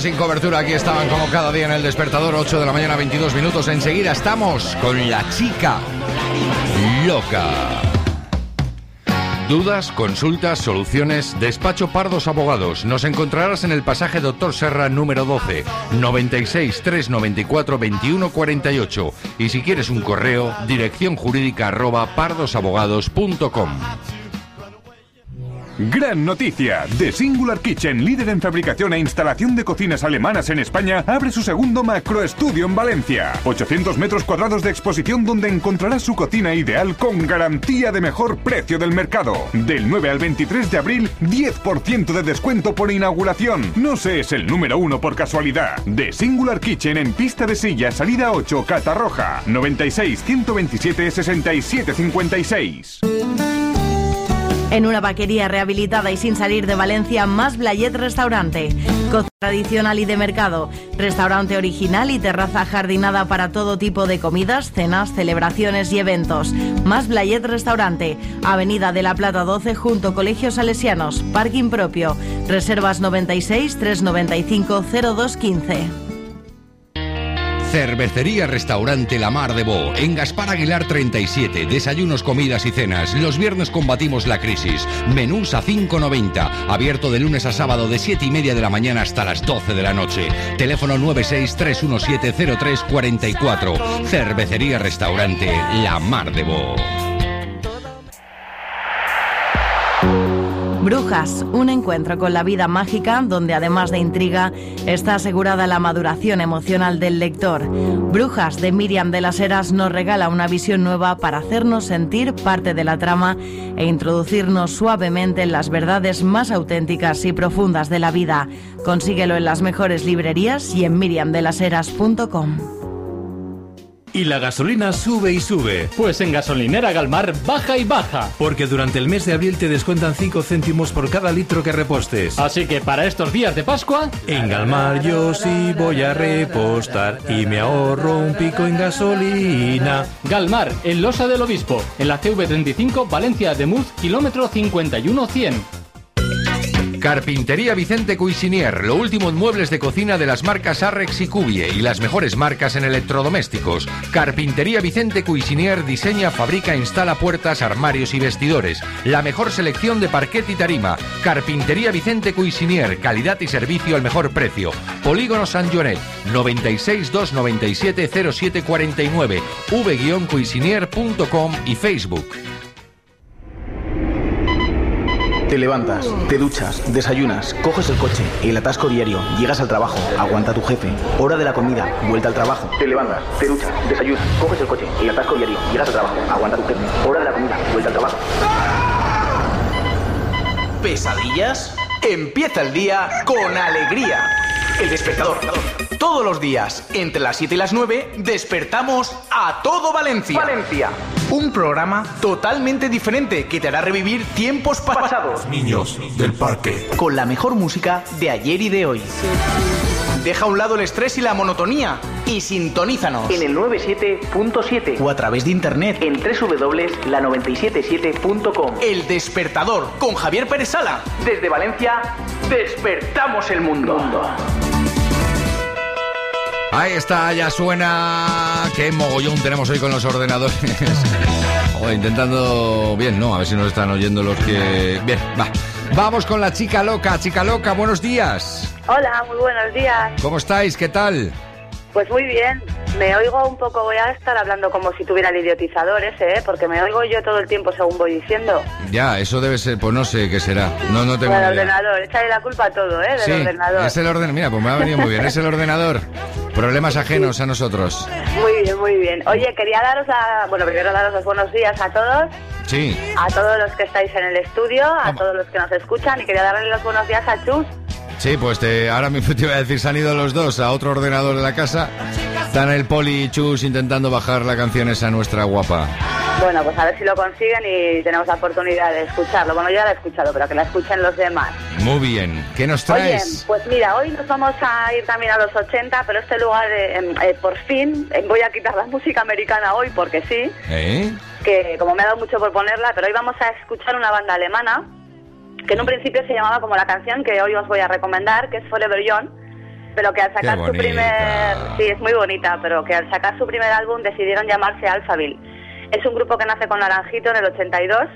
Sin Cobertura aquí estaban como cada día en el despertador, 8 de la mañana, 22 minutos. Enseguida estamos con la chica loca. Dudas, consultas, soluciones, despacho Pardos Abogados. Nos encontrarás en el pasaje Doctor Serra número 12, 96 394 21 48. Y si quieres un correo, dirección jurídica arroba pardosabogados.com. Gran noticia. The Singular Kitchen, líder en fabricación e instalación de cocinas alemanas en España, abre su segundo macroestudio en Valencia. 800 metros cuadrados de exposición donde encontrarás su cocina ideal con garantía de mejor precio del mercado. Del 9 al 23 de abril, 10% de descuento por inauguración. No se es el número uno por casualidad. The Singular Kitchen en pista de silla, salida 8, Catarroja. 96 127 67 56. En una vaquería rehabilitada y sin salir de Valencia, más Blayet Restaurante. Cocina tradicional y de mercado. Restaurante original y terraza jardinada para todo tipo de comidas, cenas, celebraciones y eventos. Más Blayet Restaurante. Avenida de la Plata 12 junto Colegios Salesianos. Parking propio. Reservas 96 395 0215. Cervecería Restaurante La Mar de Bo, en Gaspar Aguilar 37. Desayunos, comidas y cenas. Los viernes combatimos la crisis. Menús a 5.90. Abierto de lunes a sábado de 7 y media de la mañana hasta las 12 de la noche. Teléfono 963170344. Cervecería Restaurante La Mar de Bo. Brujas, un encuentro con la vida mágica donde además de intriga está asegurada la maduración emocional del lector. Brujas de Miriam de las Heras nos regala una visión nueva para hacernos sentir parte de la trama e introducirnos suavemente en las verdades más auténticas y profundas de la vida. Consíguelo en las mejores librerías y en miriamdelaseras.com. y la gasolina sube y sube. Pues en Gasolinera Galmar baja y baja. Porque durante el mes de abril te descuentan 5 céntimos por cada litro que repostes. Así que para estos días de Pascua, En Galmar yo sí voy a repostar y me ahorro un pico en gasolina. Galmar, en Losa del Obispo, en la CV35 Valencia de Muz, kilómetro 51100. Carpintería Vicente Cuisinier, lo último en muebles de cocina de las marcas Arrex y Cubie y las mejores marcas en electrodomésticos. Carpintería Vicente Cuisinier diseña, fabrica, instala puertas, armarios y vestidores. La mejor selección de parquet y tarima. Carpintería Vicente Cuisinier, calidad y servicio al mejor precio. Polígono San Joanet, 96 297 0749, v-cuisinier.com y Facebook. Te levantas, te duchas, desayunas, coges el coche, el atasco diario, llegas al trabajo, aguanta tu jefe, hora de la comida, vuelta al trabajo. Te levantas, te duchas, desayunas, coges el coche, el atasco diario, llegas al trabajo, aguanta tu jefe, hora de la comida, vuelta al trabajo. ¿Pesadillas? Empieza el día con alegría. El despertador. Todos los días, entre las 7 y las 9, despertamos a todo Valencia. Valencia. Un programa totalmente diferente que te hará revivir tiempos pa- pasados. Niños del parque. Con la mejor música de ayer y de hoy. Deja a un lado el estrés y la monotonía y sintonízanos en el 97.7 o a través de internet en www.la977.com. El despertador con Javier Pérez Sala. Desde Valencia, despertamos el mundo. Ahí está, ya suena. Qué mogollón tenemos hoy con los ordenadores. Joder, intentando. Bien, ¿no? A ver si nos están oyendo los que. Bien, va. Vamos con la chica loca. Chica loca, buenos días. Hola, muy buenos días. ¿Cómo estáis? ¿Qué tal? Pues muy bien. Me oigo un poco, voy a estar hablando como si tuviera el idiotizador ese, ¿eh? porque me oigo yo todo el tiempo según voy diciendo. Ya, eso debe ser. Pues no sé qué será. No, no tengo idea. ordenador, échale la culpa a todo, ¿eh? Del Sí, ordenador. es el ordenador. Mira, pues me ha venido muy bien. Es el ordenador. Problemas ajenos a nosotros. Muy bien, muy bien. Oye, quería daros la... Bueno, primero daros los buenos días a todos, Sí. a todos los que estáis en el estudio, a todos los que nos escuchan y quería darle los buenos días a Chus. Sí, pues te, ahora mismo te iba a decir, se han ido los dos a otro ordenador de la casa. Están el Poli y Chus intentando bajar la canción esa nuestra guapa. Bueno, pues a ver si lo consiguen y tenemos la oportunidad de escucharlo. Bueno, ya la he escuchado, pero que la escuchen los demás. Muy bien. ¿Qué nos Oye, traes? pues mira, hoy nos vamos a ir también a los 80, pero este lugar, eh, em, eh, por fin, eh, voy a quitar la música americana hoy porque sí, ¿Eh? que como me ha dado mucho por ponerla, pero hoy vamos a escuchar una banda alemana que en un principio se llamaba como la canción que hoy os voy a recomendar, que es Forever Young, pero que al sacar su primer... Sí, es muy bonita, pero que al sacar su primer álbum decidieron llamarse Alphaville. Es un grupo que nace con Naranjito en el 82,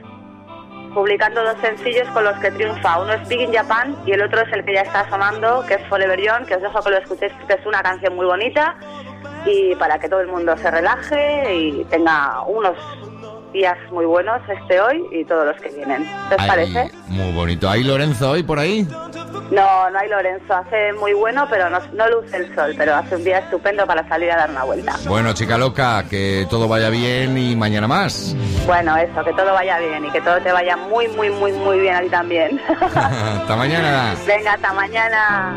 publicando dos sencillos con los que triunfa. Uno es Big in Japan y el otro es el que ya está sonando, que es Forever Young, que os dejo que lo escuchéis porque es una canción muy bonita y para que todo el mundo se relaje y tenga unos días muy buenos este hoy y todos los que vienen. ¿Qué os Ay, parece? Muy bonito. ¿Hay Lorenzo hoy por ahí? No, no hay Lorenzo. Hace muy bueno, pero no, no luce el sol, pero hace un día estupendo para salir a dar una vuelta. Bueno, chica loca, que todo vaya bien y mañana más. Bueno, eso, que todo vaya bien y que todo te vaya muy, muy, muy, muy bien a ti también. Hasta mañana. Venga, hasta mañana.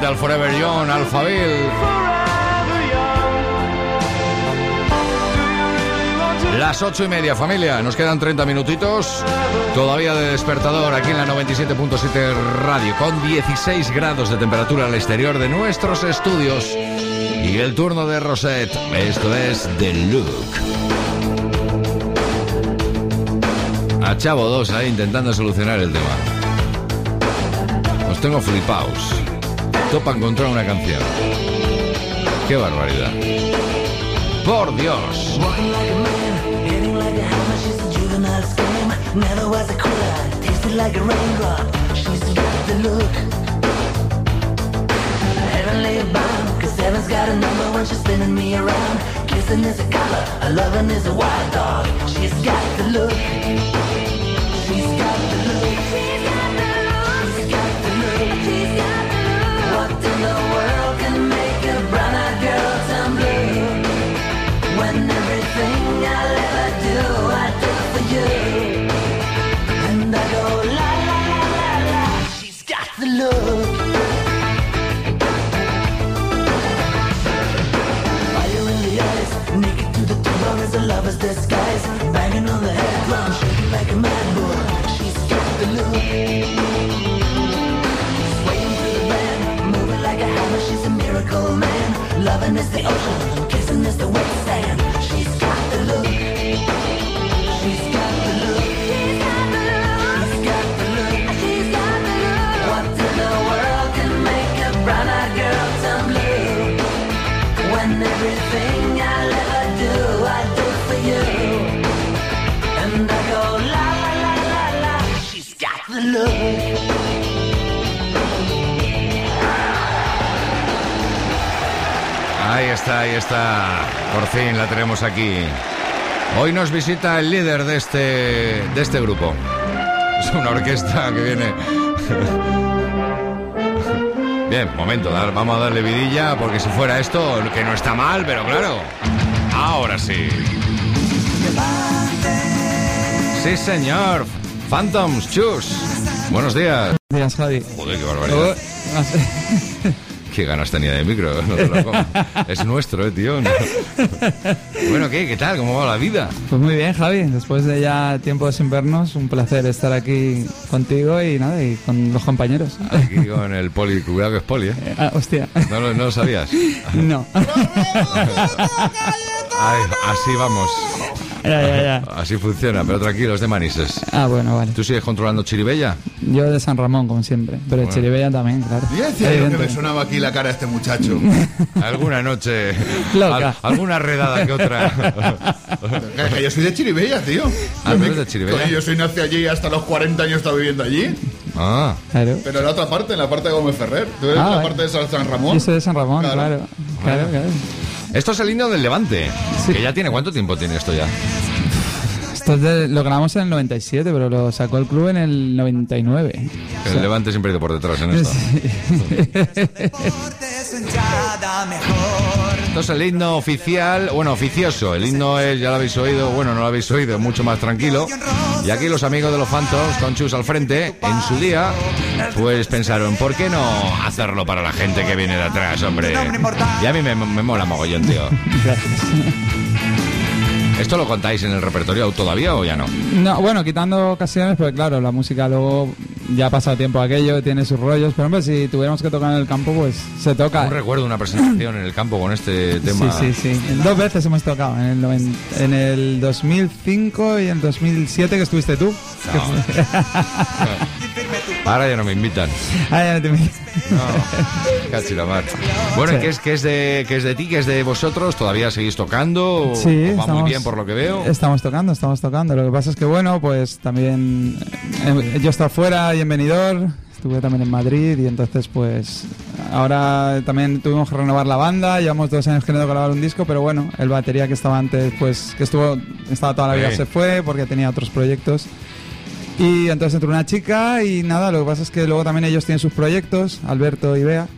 Siguiente al Forever Young, Alphaville. Las ocho y media, familia. Nos quedan 30 minutitos. Todavía de despertador aquí en la 97.7 Radio, con 16 grados de temperatura al exterior de nuestros estudios. Y el turno de Rosette. Esto es The Look. A Chavo 2 ahí intentando solucionar el tema. Los tengo flipaos. Topa encontrar una canción. ¡Qué barbaridad! ¡Por Dios! Kissing is a a is a wild dog. She's got the look. Miracle man. Loving is the ocean, kissing is the wet Ahí está, ahí está. Por fin la tenemos aquí. Hoy nos visita el líder de este, de este grupo. Es una orquesta que viene. Bien, momento, vamos a darle vidilla porque si fuera esto, que no está mal, pero claro. Ahora sí. Sí, señor. Phantoms, chus. Buenos días. Buenos días, Javi. Joder, qué barbaridad. Qué ganas tenía de micro, no te lo comas. Es nuestro, eh, tío. Bueno, ¿qué? ¿Qué tal? ¿Cómo va la vida? Pues muy bien, Javi. Después de ya tiempo sin vernos, un placer estar aquí contigo y nada, y con los compañeros. Aquí con el poli, cuidado que es poli, ¿eh? Ah, hostia. ¿No, lo- no lo sabías? No. Ay, así vamos. Ya, ya, ya. Así funciona, pero tranquilo, es de Manises. Ah, bueno, vale. ¿Tú sigues controlando Chiribella? Yo de San Ramón, como siempre. Pero de Bueno. Chiribella también, claro. Ya decía yo que me sonaba aquí la cara a este muchacho. Alguna noche. Loca. al- alguna redada que otra. Yo soy de Chiribella, tío. Ah, Yo ¿tú me- eres de Chirivella? Coño, Yo soy nací allí hasta los 40 años estaba viviendo allí. Ah. Claro. Pero en la otra parte, en la parte de Gómez Ferrer. Tú eres Ah, de la vale. parte de San San Ramón. Yo soy de San Ramón, Claro. claro. Claro, claro. Esto es el himno del Levante. Que ya tiene. ¿Cuánto tiempo tiene esto ya? Esto es de- lo grabamos en el 97, pero lo sacó el club en el 99. El Levante siempre ha ido por detrás en esto. Esto es el himno oficial, bueno, oficioso. El himno es, ya lo habéis oído, bueno, no lo habéis oído, es mucho más tranquilo. Y aquí los amigos de los Phantoms, con Chus al frente, en su día, pues pensaron, ¿por qué no hacerlo para la gente que viene de atrás, hombre? Y a mí me, me mola mogollón, tío. Gracias. ¿Esto lo contáis en el repertorio todavía o ya no? No, bueno, quitando ocasiones, pues claro, la música luego ya ha pasado tiempo aquello, tiene sus rollos, pero hombre, si tuviéramos que tocar en el campo, pues se toca. No recuerdo una presentación en el campo con este tema. Sí, sí, sí. Dos veces hemos tocado, en el, noven- en el 2005 y en el 2007 que estuviste tú. Ahora ya no me invitan. Ah, ya no te me- No, cachi la mar. Bueno, ¿y Sí. qué es, qué, es de, qué es de ti, qué es de vosotros? ¿Todavía seguís tocando? ¿O- Sí, o va muy estamos- bien por lo que veo? Estamos tocando, estamos tocando. Lo que pasa es que, bueno, pues también eh, yo he estado fuera y en Benidorm, estuve también en Madrid y entonces, pues ahora también tuvimos que renovar la banda. Llevamos dos años queriendo grabar un disco, pero bueno, el batería que estaba antes, pues que estuvo, estaba toda la vida, Sí. se fue porque tenía otros proyectos. Y entonces entró una chica y nada, lo que pasa es que luego también ellos tienen sus proyectos, Alberto y Bea,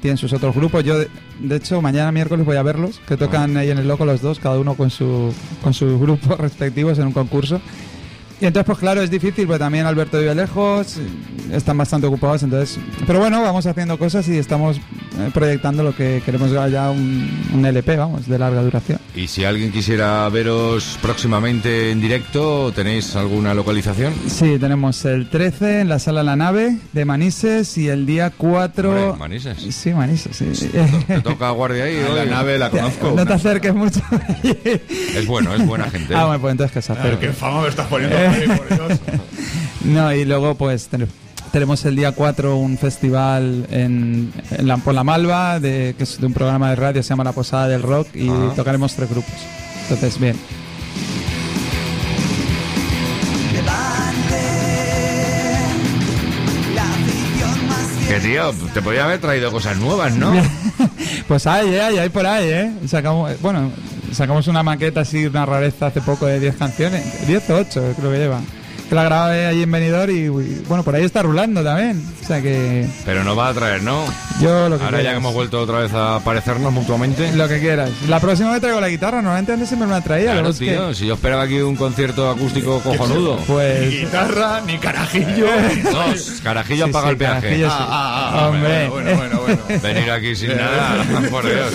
tienen sus otros grupos. Yo, de, de hecho, mañana miércoles voy a verlos, que tocan ahí en el Loco los dos, cada uno con su con sus grupos respectivos en un concurso. Y entonces, pues claro, es difícil, porque también Alberto vive lejos, están bastante ocupados, entonces... Pero bueno, vamos haciendo cosas y estamos eh, proyectando lo que queremos ya un, un LP, vamos, de larga duración. Y si alguien quisiera veros próximamente en directo, ¿tenéis alguna localización? Sí, tenemos el 13 en la sala La Nave de Manises y el día 4... Hombre, Manises. Sí, Manises, sí. Te toca guardia ahí. Ah, la nave la conozco. No te acerques mucho. Es bueno, es buena gente. Ah, bueno, pues entonces que se acerque. qué fama me estás poniendo. No, y luego pues ten- tenemos el día 4 un festival en, en la, por la Malva, de, que es de un programa de radio, se llama La Posada del Rock, y Ah. tocaremos tres grupos. Entonces, bien. Que tío, te podía haber traído cosas nuevas, ¿no? Pues hay, ¿eh? hay, hay por ahí, ¿eh? Sacamos, bueno, sacamos una maqueta así, una rareza hace poco de 10 canciones, 10 o 8 creo que lleva. Que la grabé ahí en Benidorm y, y, bueno, por ahí está rulando también. O sea que Pero no va a traer, ¿no? yo lo que Ahora ya que hemos vuelto otra vez a parecernos mutuamente. Lo que quieras. La próxima vez traigo la guitarra, normalmente antes siempre me la traía. Claro, que- tío, si yo esperaba aquí un concierto acústico cojonudo. Pues... Ni guitarra, ni carajillo. Dos, carajillo Sí, paga sí, el peaje. carajillo, sí. Ah, ah, ah, Hombre. Bueno, bueno, bueno. bueno. Venir aquí sin nada, por Dios.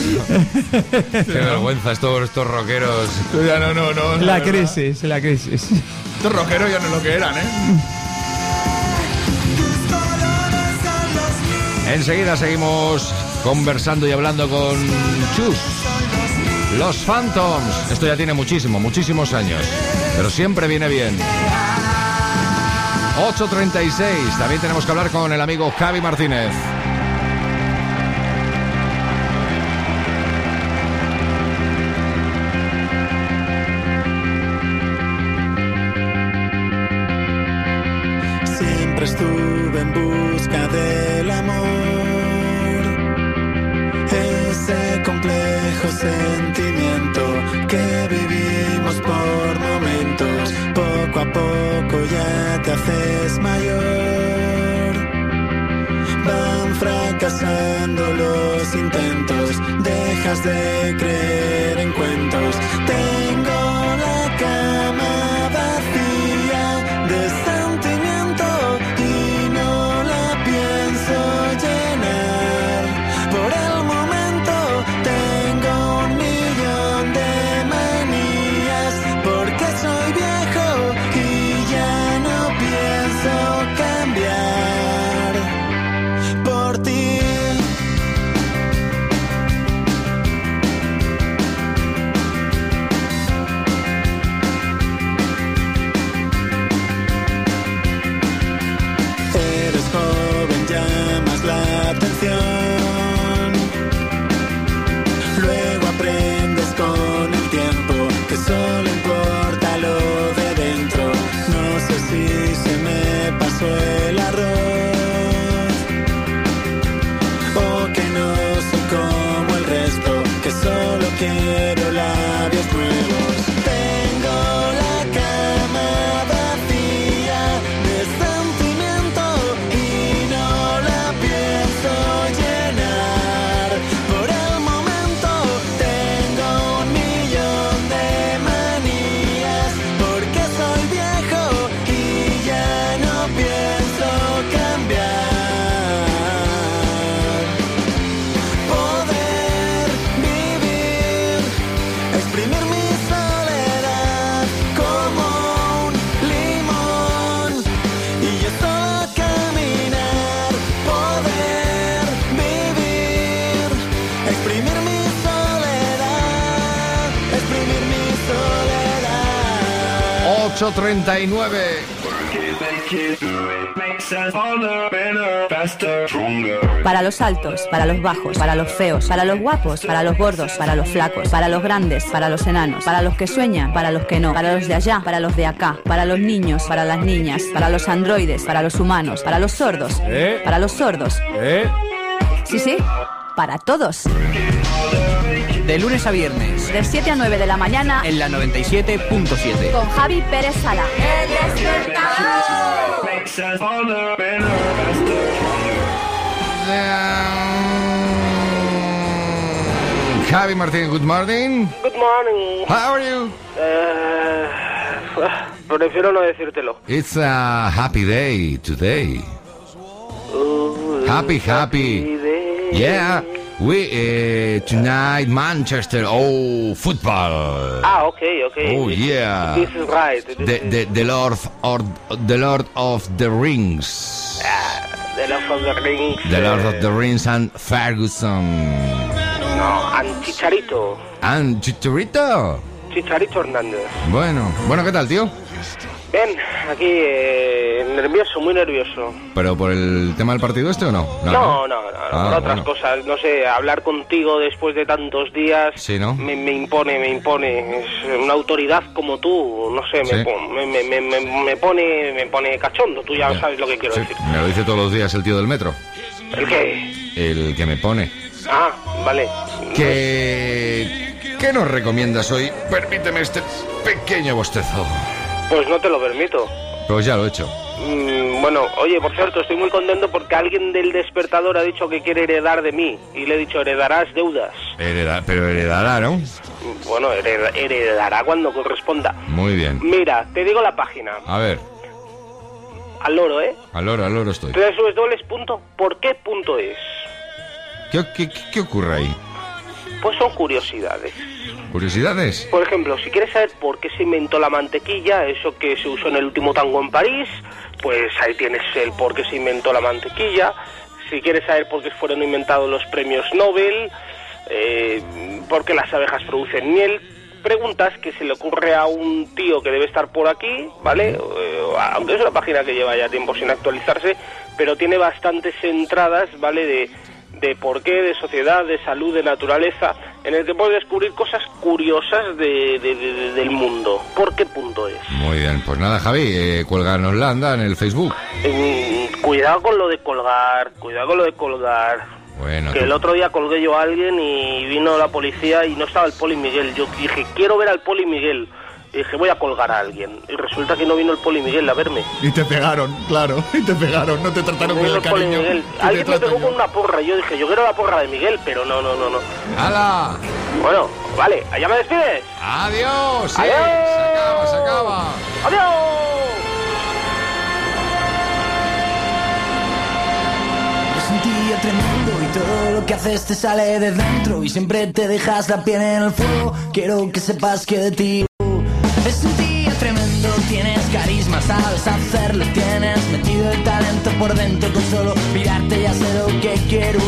Qué vergüenza, estos, estos rockeros. No, no, no. La crisis, la crisis. Estos rockeros ya no es lo que eran, ¿eh? Enseguida seguimos conversando y hablando con Chus. Los Phantoms. Esto ya tiene muchísimo, muchísimos años. Pero siempre viene bien. 8.36. También tenemos que hablar con el amigo Javi Martínez. Complejo sentimiento que vivimos por momentos. Poco a poco ya te haces mayor. Van fracasando los intentos, dejas de creer 139. Para los altos, para los bajos, para los feos, para los guapos, para los gordos, para los flacos, para los grandes, para los enanos, para los que sueñan, para los que no, para los de allá, para los de acá, para los niños, para las niñas, para los androides, para los humanos, para los sordos, para los sordos. Sí, sí, para todos. De lunes a viernes, De 7 a 9 de la mañana en la 97.7. con Javi Pérez Sala. Javi Martínez, good morning. Good morning. How are you? Eh, prefiero no decírtelo. It's a happy day today. Happy, happy. Yeah. We uh, tonight Manchester. Oh, football. Ah, ok, ok. Oh, yeah. This is right. This The, the, the Lord or the Lord of the Rings. The Lord of the Rings. The Lord eh, of the Rings and Ferguson. No, and Chicharito. And Chicharito. Chicharito Hernández. Bueno, bueno, ¿qué tal, tío? Bien, aquí eh, nervioso, muy nervioso. ¿Pero por el tema del partido este o no? No, no, no, no, Ah, por otras bueno. cosas. No sé, hablar contigo después de tantos días Sí, ¿no? me, me impone, me impone. Es una autoridad como tú, no sé, me, Sí. me, me, me- me pone, me pone cachondo. Tú ya Ya. sabes lo que quiero Sí, decir. me lo dice todos los días el tío del metro. ¿El qué? El que me pone. Ah, vale. ¿Qué, ¿Qué nos recomiendas hoy? Permíteme este pequeño bostezo. Pues no te lo permito. Pues ya lo he hecho. Mm, bueno, oye, por cierto, estoy muy contento porque alguien del despertador ha dicho que quiere heredar de mí. Y le he dicho, heredarás deudas. Hereda- pero heredará, ¿no? Mm, Bueno, hereda- heredará cuando corresponda. Muy bien. Mira, te digo la página. A ver, Al loro, ¿eh? al loro, al loro estoy. www.porqué.es. ¿Qué, qué, qué- qué ocurre ahí? Pues son curiosidades. ¿Curiosidades? Por ejemplo, si quieres saber por qué se inventó la mantequilla, eso que se usó en el último tango en París, pues ahí tienes el por qué se inventó la mantequilla. Si quieres saber por qué fueron inventados los premios Nobel, eh, por qué las abejas producen miel, preguntas que se le ocurre a un tío que debe estar por aquí, ¿vale? Eh, aunque es una página que lleva ya tiempo sin actualizarse, pero tiene bastantes entradas, ¿vale? De, de por qué, de sociedad, de salud, de naturaleza, en el que puedes descubrir cosas curiosas de, de- de- de- del mundo. ¿Por qué punto es? Muy bien, pues nada, Javi, eh, cuélganosla, anda, en el Facebook. Mm, cuidado con lo de colgar, cuidado con lo de colgar. Bueno, Que tú- el otro día colgué yo a alguien y vino la policía y no estaba el poli Miguel. Yo dije, quiero ver al poli Miguel. Y dije, voy a colgar a alguien. Y resulta que no vino el poli Miguel a verme. Y te pegaron, claro, y te pegaron, no te trataron con el el poli cariño. Miguel. que te Alguien me pegó yo. con una porra. y Yo dije, yo quiero la porra de Miguel, pero no, no, no, no. ¡Hala! Bueno, vale, ¿allá me despides? ¡Adiós! sí, ¡Adiós! se acaba, se acaba. ¡Adiós! Es un tío tremendo y todo lo que haces te sale de dentro y siempre te dejas la piel en el fuego. Quiero que sepas que de ti tremendo, tienes carisma, sabes hacerlo, tienes metido el talento por dentro con solo mirarte ya sé lo que quiero.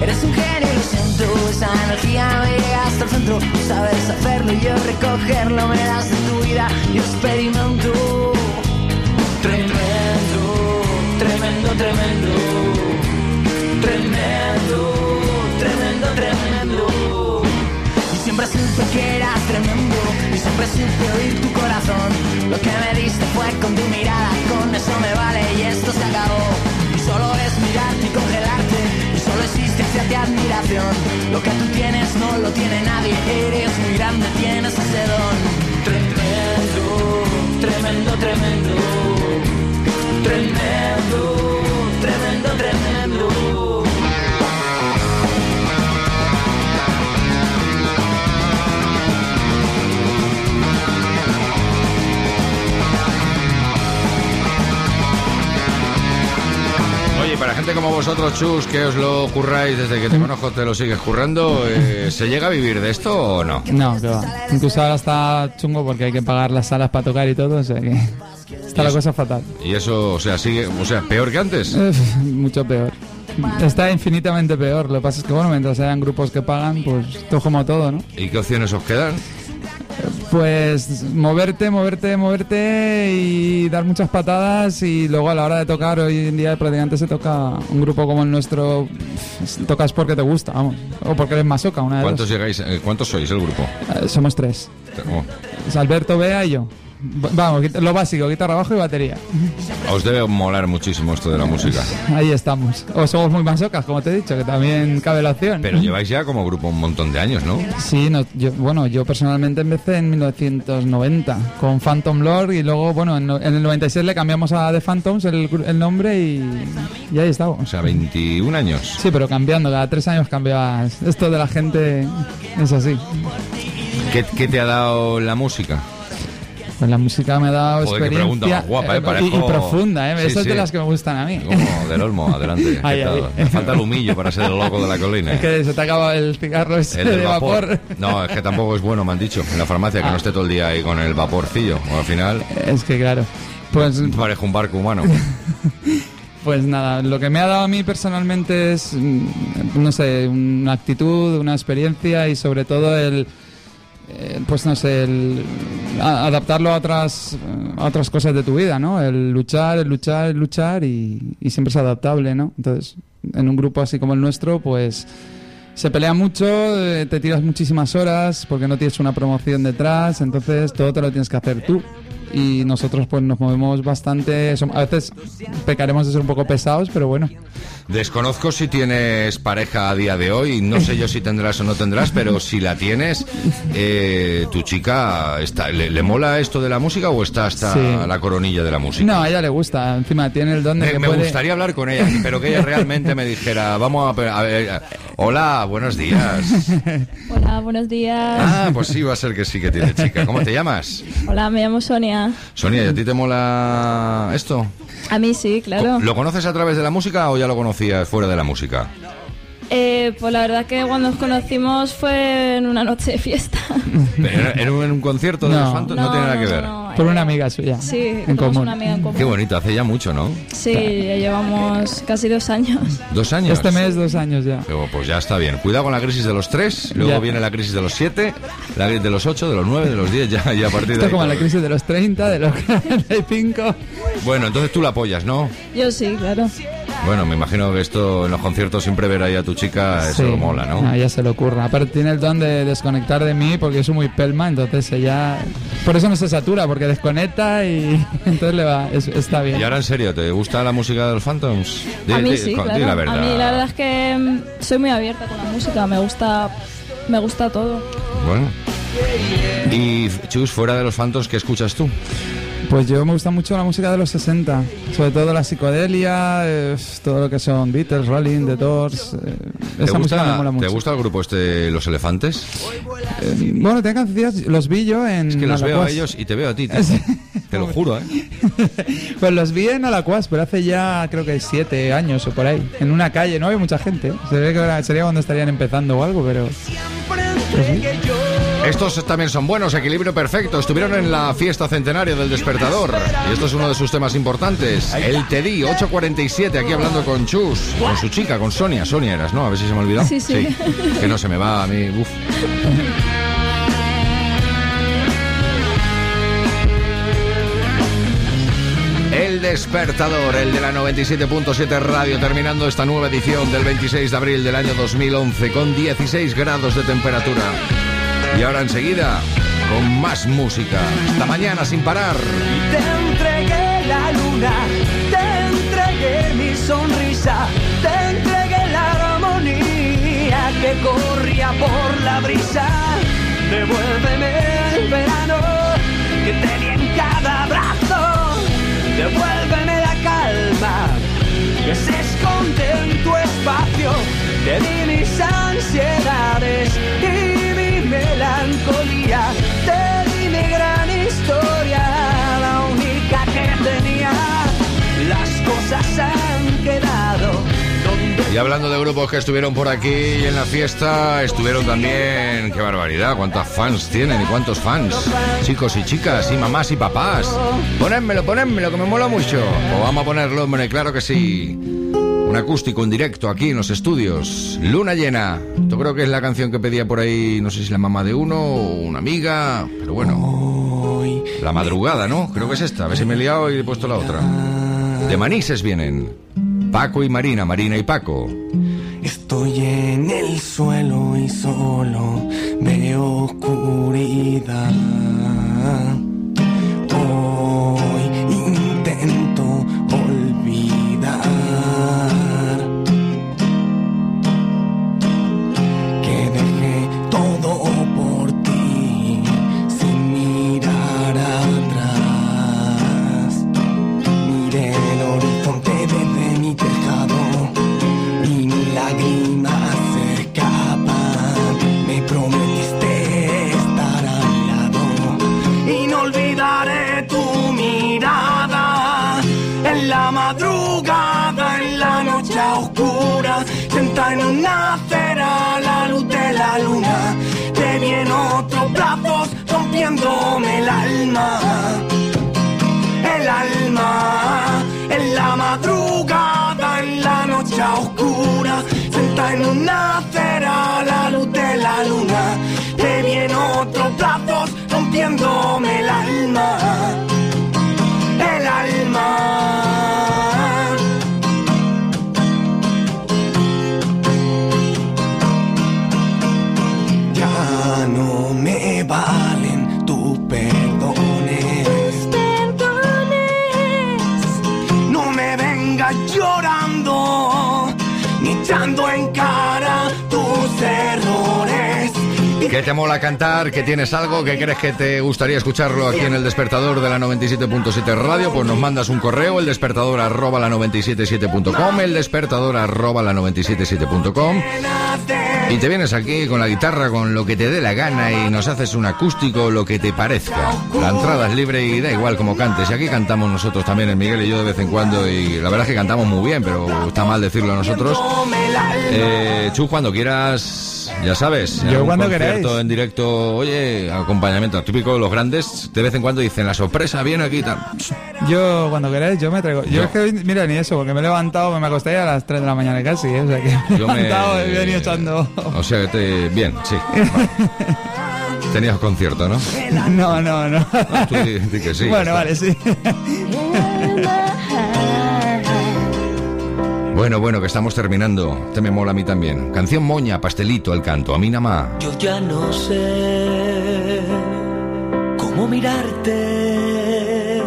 Eres un genio, lo siento, esa energía me llega hasta el centro. Tú sabes hacerlo y yo recogerlo, me das de tu vida y experimento. Tremendo, tremendo, tremendo. Tremendo, tremendo, tremendo. Y siempre supe que eras siempre supe oír tu corazón. Lo que me diste fue con tu mirada. Con eso me vale y esto se acabó. Y solo es mirarte y congelarte. Y solo existe hacia admiración. Lo que tú tienes no lo tiene nadie. Eres muy grande, tienes ese don. Tremendo, tremendo, tremendo. Tremendo, gente como vosotros, Chus, que os lo curráis desde que te conozco, te lo sigues currando, eh, ¿se llega a vivir de esto o no? No, que va. Incluso ahora está chungo porque hay que pagar las salas para tocar y todo, o sea que está la cosa fatal. Y eso, o sea, sigue, o sea, peor que antes. Mucho peor. Está infinitamente peor. Lo que pasa es que, bueno, mientras hayan grupos que pagan, pues todo como todo, ¿no? ¿Y qué opciones os quedan? Pues moverte, moverte, moverte y dar muchas patadas y luego a la hora de tocar hoy en día prácticamente se toca un grupo como el nuestro, tocas porque te gusta, vamos, o porque eres masoca, una de ¿Cuántos dos. llegáis? eh, ¿Cuántos sois el grupo? Eh, somos tres. Oh, Es Alberto, Bea y yo. Vamos, lo básico, guitarra, bajo y batería. Os debe molar muchísimo esto de la música. Ahí estamos. O somos muy masocas, como te he dicho, que también cabe la opción. Pero lleváis ya como grupo un montón de años, ¿no? Sí, no, yo, bueno, yo personalmente empecé en 1990 con Phantom Lord y luego, bueno, en, en el 96 le cambiamos a The Phantoms el, el nombre y, y ahí estamos. O sea, 21 años. Sí, pero cambiando, cada tres años cambias. Esto de la gente es así. ¿Qué, qué te ha dado la música? Pues la música me ha dado Joder, experiencia guapa, ¿eh? y- y, Parezco- profunda, ¿eh? Sí, Esas sí. de las que me gustan a mí. Como del Olmo, adelante. Me falta el humillo para ser el loco de la colina. Es que se te acaba el cigarro ese El de vapor. vapor. No, es que tampoco es bueno, me han dicho, en la farmacia, que no esté todo el día ahí con el vaporcillo. O al final Es que claro. Pues, parezco un barco humano. pues nada, lo que me ha dado a mí personalmente es, mm, no sé, una actitud, una experiencia y sobre todo el, eh, pues no sé, el adaptarlo a otras, a otras cosas de tu vida, ¿no? El luchar, el luchar, el luchar y, y siempre es adaptable, ¿no? Entonces, en un grupo así como el nuestro, pues se pelea mucho, eh, te tiras muchísimas horas porque no tienes una promoción detrás, entonces todo te lo tienes que hacer tú. Y nosotros pues nos movemos bastante, a veces pecaremos de ser un poco pesados, pero bueno. Desconozco si tienes pareja a día de hoy, no sé yo si tendrás o no tendrás, pero si la tienes, eh, tu chica, está, ¿le, le mola esto de la música o está hasta Sí. la coronilla de la música? No, a ella le gusta, encima tiene el don de Me, que me puede... gustaría hablar con ella, pero que ella realmente me dijera, vamos a, a ver, hola, buenos días. Hola, buenos días. Ah, pues sí, va a ser que sí que tiene chica. ¿Cómo te llamas? Hola, me llamo Sonia. Sonia, ¿y a ti te mola esto? A mí sí, claro. ¿Lo conoces a través de la música o ya lo conocías fuera de la música? Eh, pues la verdad que cuando nos conocimos fue en una noche de fiesta. Pero ¿En un, en un concierto de No. los Phantom? No, tiene nada que ver. Por una amiga suya. Sí, en común. una amiga en común. Qué bonito, hace ya mucho, ¿no? Sí, ya llevamos casi dos años. ¿Dos años? Este mes, dos años ya. Pero, pues ya está bien. Cuidado con la crisis de los tres, luego Ya. viene la crisis de los siete, la crisis de los ocho, de los nueve, de los diez, ya, ya a partir de Esto ahí. es como la crisis de los 30, de los 45. Bueno, entonces tú la apoyas, ¿no? Yo sí, claro. Bueno, me imagino que esto en los conciertos siempre ver ahí a tu chica, eso Sí. mola, ¿no? A ella se le ocurra. Aparte tiene el don de desconectar de mí porque yo soy muy pelma, entonces ella... Por eso no se satura, porque desconecta y entonces le va, es- está bien. Y ahora en serio, ¿te gusta la música de los Phantoms? Di- a mí sí, con- di claro. la verdad. A mí la verdad es que mm, soy muy abierta con la música, me gusta, me gusta todo. Bueno. Y Chus, fuera de los Phantoms, ¿qué escuchas tú? Pues yo me gusta mucho la música de los 60, sobre todo la psicodelia, eh, todo lo que son Beatles, Rolling, The Doors. eh, ¿Te esa música me gusta, mola mucho. ¿Te gusta el grupo este, Los Elefantes? Eh, bueno, tengo canciones, los vi yo en Es que los veo a ellos y te veo a ti. tío. Te lo juro, ¿eh? Pues los vi en Alacuas, pero hace ya creo que siete años o por ahí. En una calle, no había mucha gente. Ahora sería cuando estarían empezando o algo, pero... Estos también son buenos, equilibrio perfecto. Estuvieron en la fiesta centenaria del despertador. Y esto es uno de sus temas importantes. El TEDI 847, aquí hablando con Chus, con su chica, con Sonia. Sonia eras, ¿no? A ver si se me ha olvidado. Sí, sí. Que no se me va a mí. Uf. El despertador, el de la 97.7 radio, terminando esta nueva edición del 26 de abril del año 2011 con 16 grados de temperatura. Y ahora enseguida, con más música. Hasta mañana sin parar. Te entregué la luna, te entregué mi sonrisa, te entregué la armonía que corría por la brisa. Devuélveme el verano que tenía en cada brazo, devuélveme la calma que se esconde en tu espacio. Te di mis ansiedades y Y hablando de grupos que estuvieron por aquí y en la fiesta, estuvieron también, qué barbaridad, cuántos fans tienen y cuántos fans, chicos y chicas, y mamás y papás. Ponédmelo, ponédmelo, que me mola mucho. O vamos a ponerlo, hombre, claro que sí. Un acústico en directo aquí en los estudios. Luna llena. Yo creo que es la canción que pedía por ahí, no sé si la mamá de uno o una amiga, pero bueno. La madrugada, ¿no? Creo que es esta. A ver si me he liado y he puesto la otra. De Manises vienen. Paco y Marina, Marina y Paco. Estoy en el suelo y solo veo oscuridad. El alma, en la madrugada, en la noche oscura, sentada en una acera a la luz de la luna, te viene otro brazos rompiéndome el alma, el alma. ¿Qué te mola cantar? ¿Que tienes algo? ¿Que crees que te gustaría escucharlo aquí en el despertador de la 97.7 Radio? Pues nos mandas un correo, el despertador arroba la 977.com, el despertador arroba la 977.com. Y te vienes aquí con la guitarra, con lo que te dé la gana y nos haces un acústico, lo que te parezca. La entrada es libre y da igual como cantes. Y aquí cantamos nosotros también, el Miguel y yo de vez en cuando. Y la verdad es que cantamos muy bien, pero está mal decirlo a nosotros. Eh, Chu, cuando quieras, ya sabes. Yo cuando concierto queráis. en directo, oye, acompañamiento típico de los grandes, de vez en cuando dicen la sorpresa, viene aquí y tal. Yo, cuando queráis, yo me traigo. Yo, Yo. es que, hoy- mira, ni eso, porque me he levantado, me acosté a las 3 de la mañana casi, ¿eh? o sea que me he Yo me- levantado y he venido echando. O sea, que te... bien, sí. Tenías concierto, ¿no? No, no, no. Tú di, di que sí. ya bueno, vale, sí. Bueno, bueno, que estamos terminando. Te me mola a mí también. Canción moña, pastelito, el canto. A mí nada más. Yo ya no sé cómo mirarte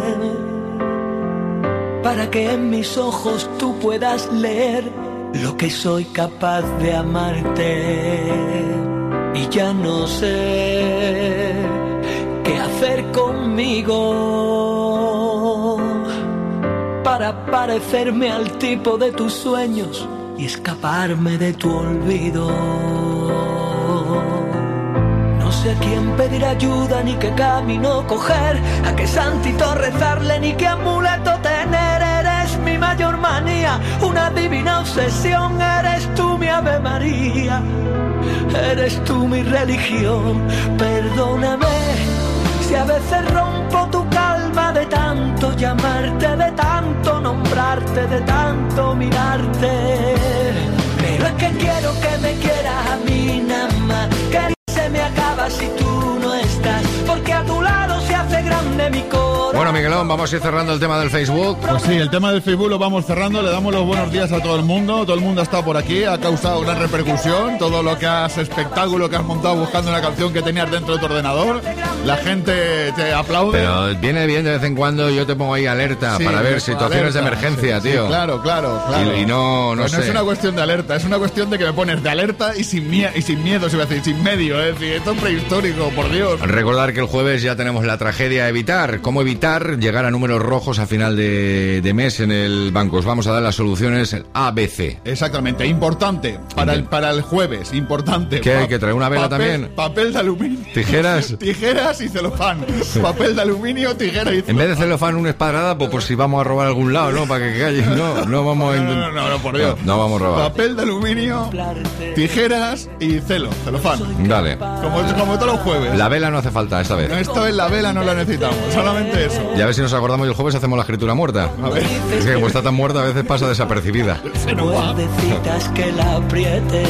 para que en mis ojos tú puedas leer lo que soy capaz de amarte. Y ya no sé qué hacer conmigo para parecerme al tipo de tus sueños y escaparme de tu olvido. No sé a quién pedir ayuda, ni qué camino coger, a qué santito rezarle, ni qué amuleto tener. Eres mi mayor manía, una divina obsesión. Eres tú mi Ave María, eres tú mi religión. Perdóname si a veces rompo tu calma de tanto llamarte, de tanto mirarte. Pero es que quiero que me quieras a mí nada más, que se me acaba si tú no estás, porque a tu lado se hace grande mi corazón. Bueno, Miguelón, vamos a ir cerrando el tema del Facebook. Pues sí, el tema del Facebook lo vamos cerrando, le damos los buenos días a todo el mundo, todo el mundo ha estado por aquí, ha causado gran repercusión, todo lo que has espectáculo que has montado buscando una canción que tenías dentro de tu ordenador, la gente te aplaude. Pero viene bien de vez en cuando, yo te pongo ahí alerta Sí, para ver situaciones de alerta, emergencia, sí, sí, tío. claro, claro, claro. Y, y no, no Pues sé. es una cuestión de alerta, es una cuestión de que me pones de alerta y sin, mie- y sin miedo, se iba a decir, sin medio, es decir, esto es prehistórico, por Dios. Recordar que el jueves ya tenemos la tragedia a evitar. ¿Cómo evitar llegar a números rojos a final de, de mes en el banco? Os vamos a dar las soluciones ABC. Exactamente, importante, para el, para el jueves, importante. ¿Qué hay que traer? ¿Una vela papel- también? Papel de aluminio. Tijeras. Tijeras y celofán. papel de aluminio, tijera y En vez de celofán una espadrada, pues por si vamos a robar a algún lado, ¿no? Para que calle. No, no vamos a No, no, no, no, por Dios. No, no vamos a robar. Papel de aluminio, tijeras y celo, celofán. Dale. Como, como todos los jueves. La vela no hace falta esta vez. Esto en la vela no la necesitamos, solamente eso. Y a ver si nos acordamos y el jueves hacemos la escritura muerta. A ver. Es que como está tan muerta a veces pasa desapercibida. Necesitas que la apriete.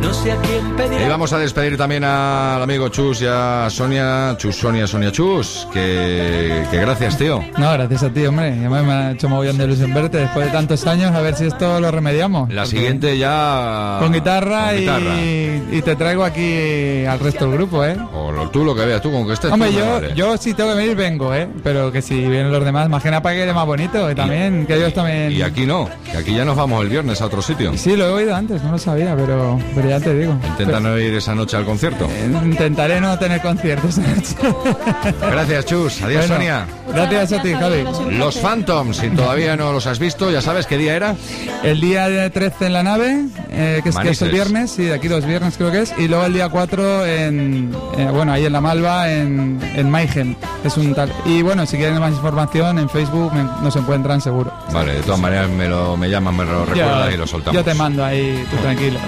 No sé a quién pedir. Y vamos a despedir también al amigo Chus y a Sonia. Chus, Sonia, Sonia Chus. Que, que gracias, tío. No, gracias a ti, hombre. Ya me, ha hecho mogollón de ilusión verte después de tantos años, a ver si esto lo remediamos. La siguiente ya. Con guitarra, con guitarra. Y, y te traigo aquí al resto del grupo, ¿eh? O lo- tú lo que veas, tú con que estés. Hombre, tú, yo, yo si tengo que venir vengo, ¿eh? Pero que si vienen los demás, más que nada para que quede más bonito. Y también, que ellos también... Y aquí no, que aquí ya nos vamos el viernes a otro sitio. Sí, lo he oído antes, no lo sabía, pero, pero ya te digo. Intenta no ir esa noche al concierto. Pero intentaré no tener conciertos esa noche. Gracias, Chus. Adiós, Bueno, Sonia. Gracias a ti, Javi. Los Phantoms, si todavía no los has visto, ya sabes qué día era. El día de 13 en la nave, eh, que, es, que es el viernes, sí, de aquí dos viernes creo que es, y luego el día 4 en, eh, bueno, ahí en La Malva, en, en Maigen, es un tal. Y bueno, si quieren más información, en Facebook me- nos encuentran seguro. Vale, de todas maneras me lo me llaman, me lo recuerdan y lo soltamos. Yo te mando ahí, tú tranquilo.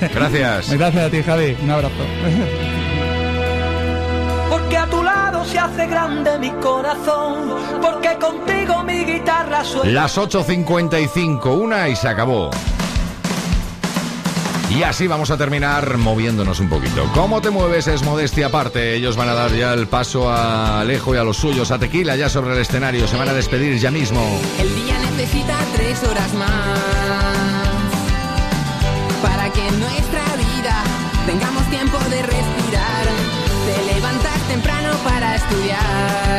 Gracias. Gracias a ti, Javi. Un abrazo. porque a tu lado se hace grande mi corazón, porque contigo mi guitarra suena. Las 8.55, una y se acabó. Y así vamos a terminar moviéndonos un poquito. ¿Cómo te mueves? Es modestia aparte. Ellos van a dar ya el paso a Alejo y a los suyos, a Tequila ya sobre el escenario. Se van a despedir ya mismo. El día necesita tres horas más estudiar.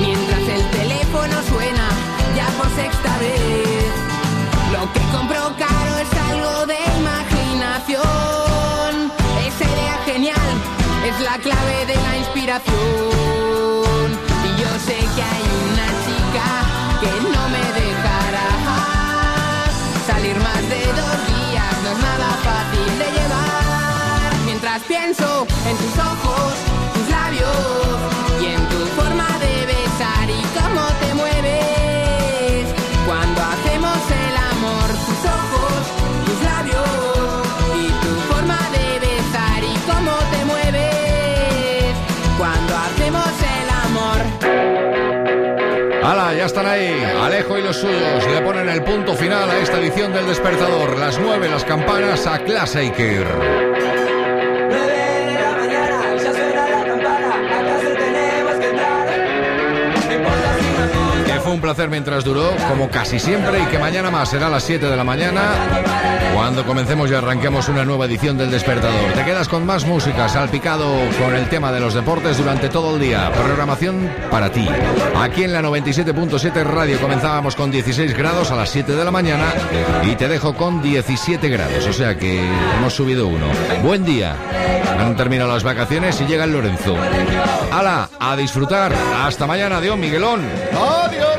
Mientras el teléfono suena ya por sexta vez. Lo que compro caro es algo de imaginación. Esa idea genial es la clave de la inspiración. Y yo sé que hay una chica que no me dejará salir más de dos días. No es nada fácil de llevar. Mientras pienso en tus ojos, Suyos le ponen el punto final a esta edición del Despertador. Las nueve, las campanas a clase placer mientras duró, como casi siempre, y que mañana más será las 7 de la mañana, cuando comencemos y arranquemos una nueva edición del Despertador. Te quedas con más música, salpicado con el tema de los deportes durante todo el día. Programación para ti. Aquí en la 97.7 Radio comenzábamos con 16 grados a las 7 de la mañana y te dejo con 17 grados, o sea que hemos subido uno. Buen día. Han terminado las vacaciones y llega el Lorenzo. ¡Hala! A disfrutar. Hasta mañana. Adiós, Miguelón. ¡Adiós!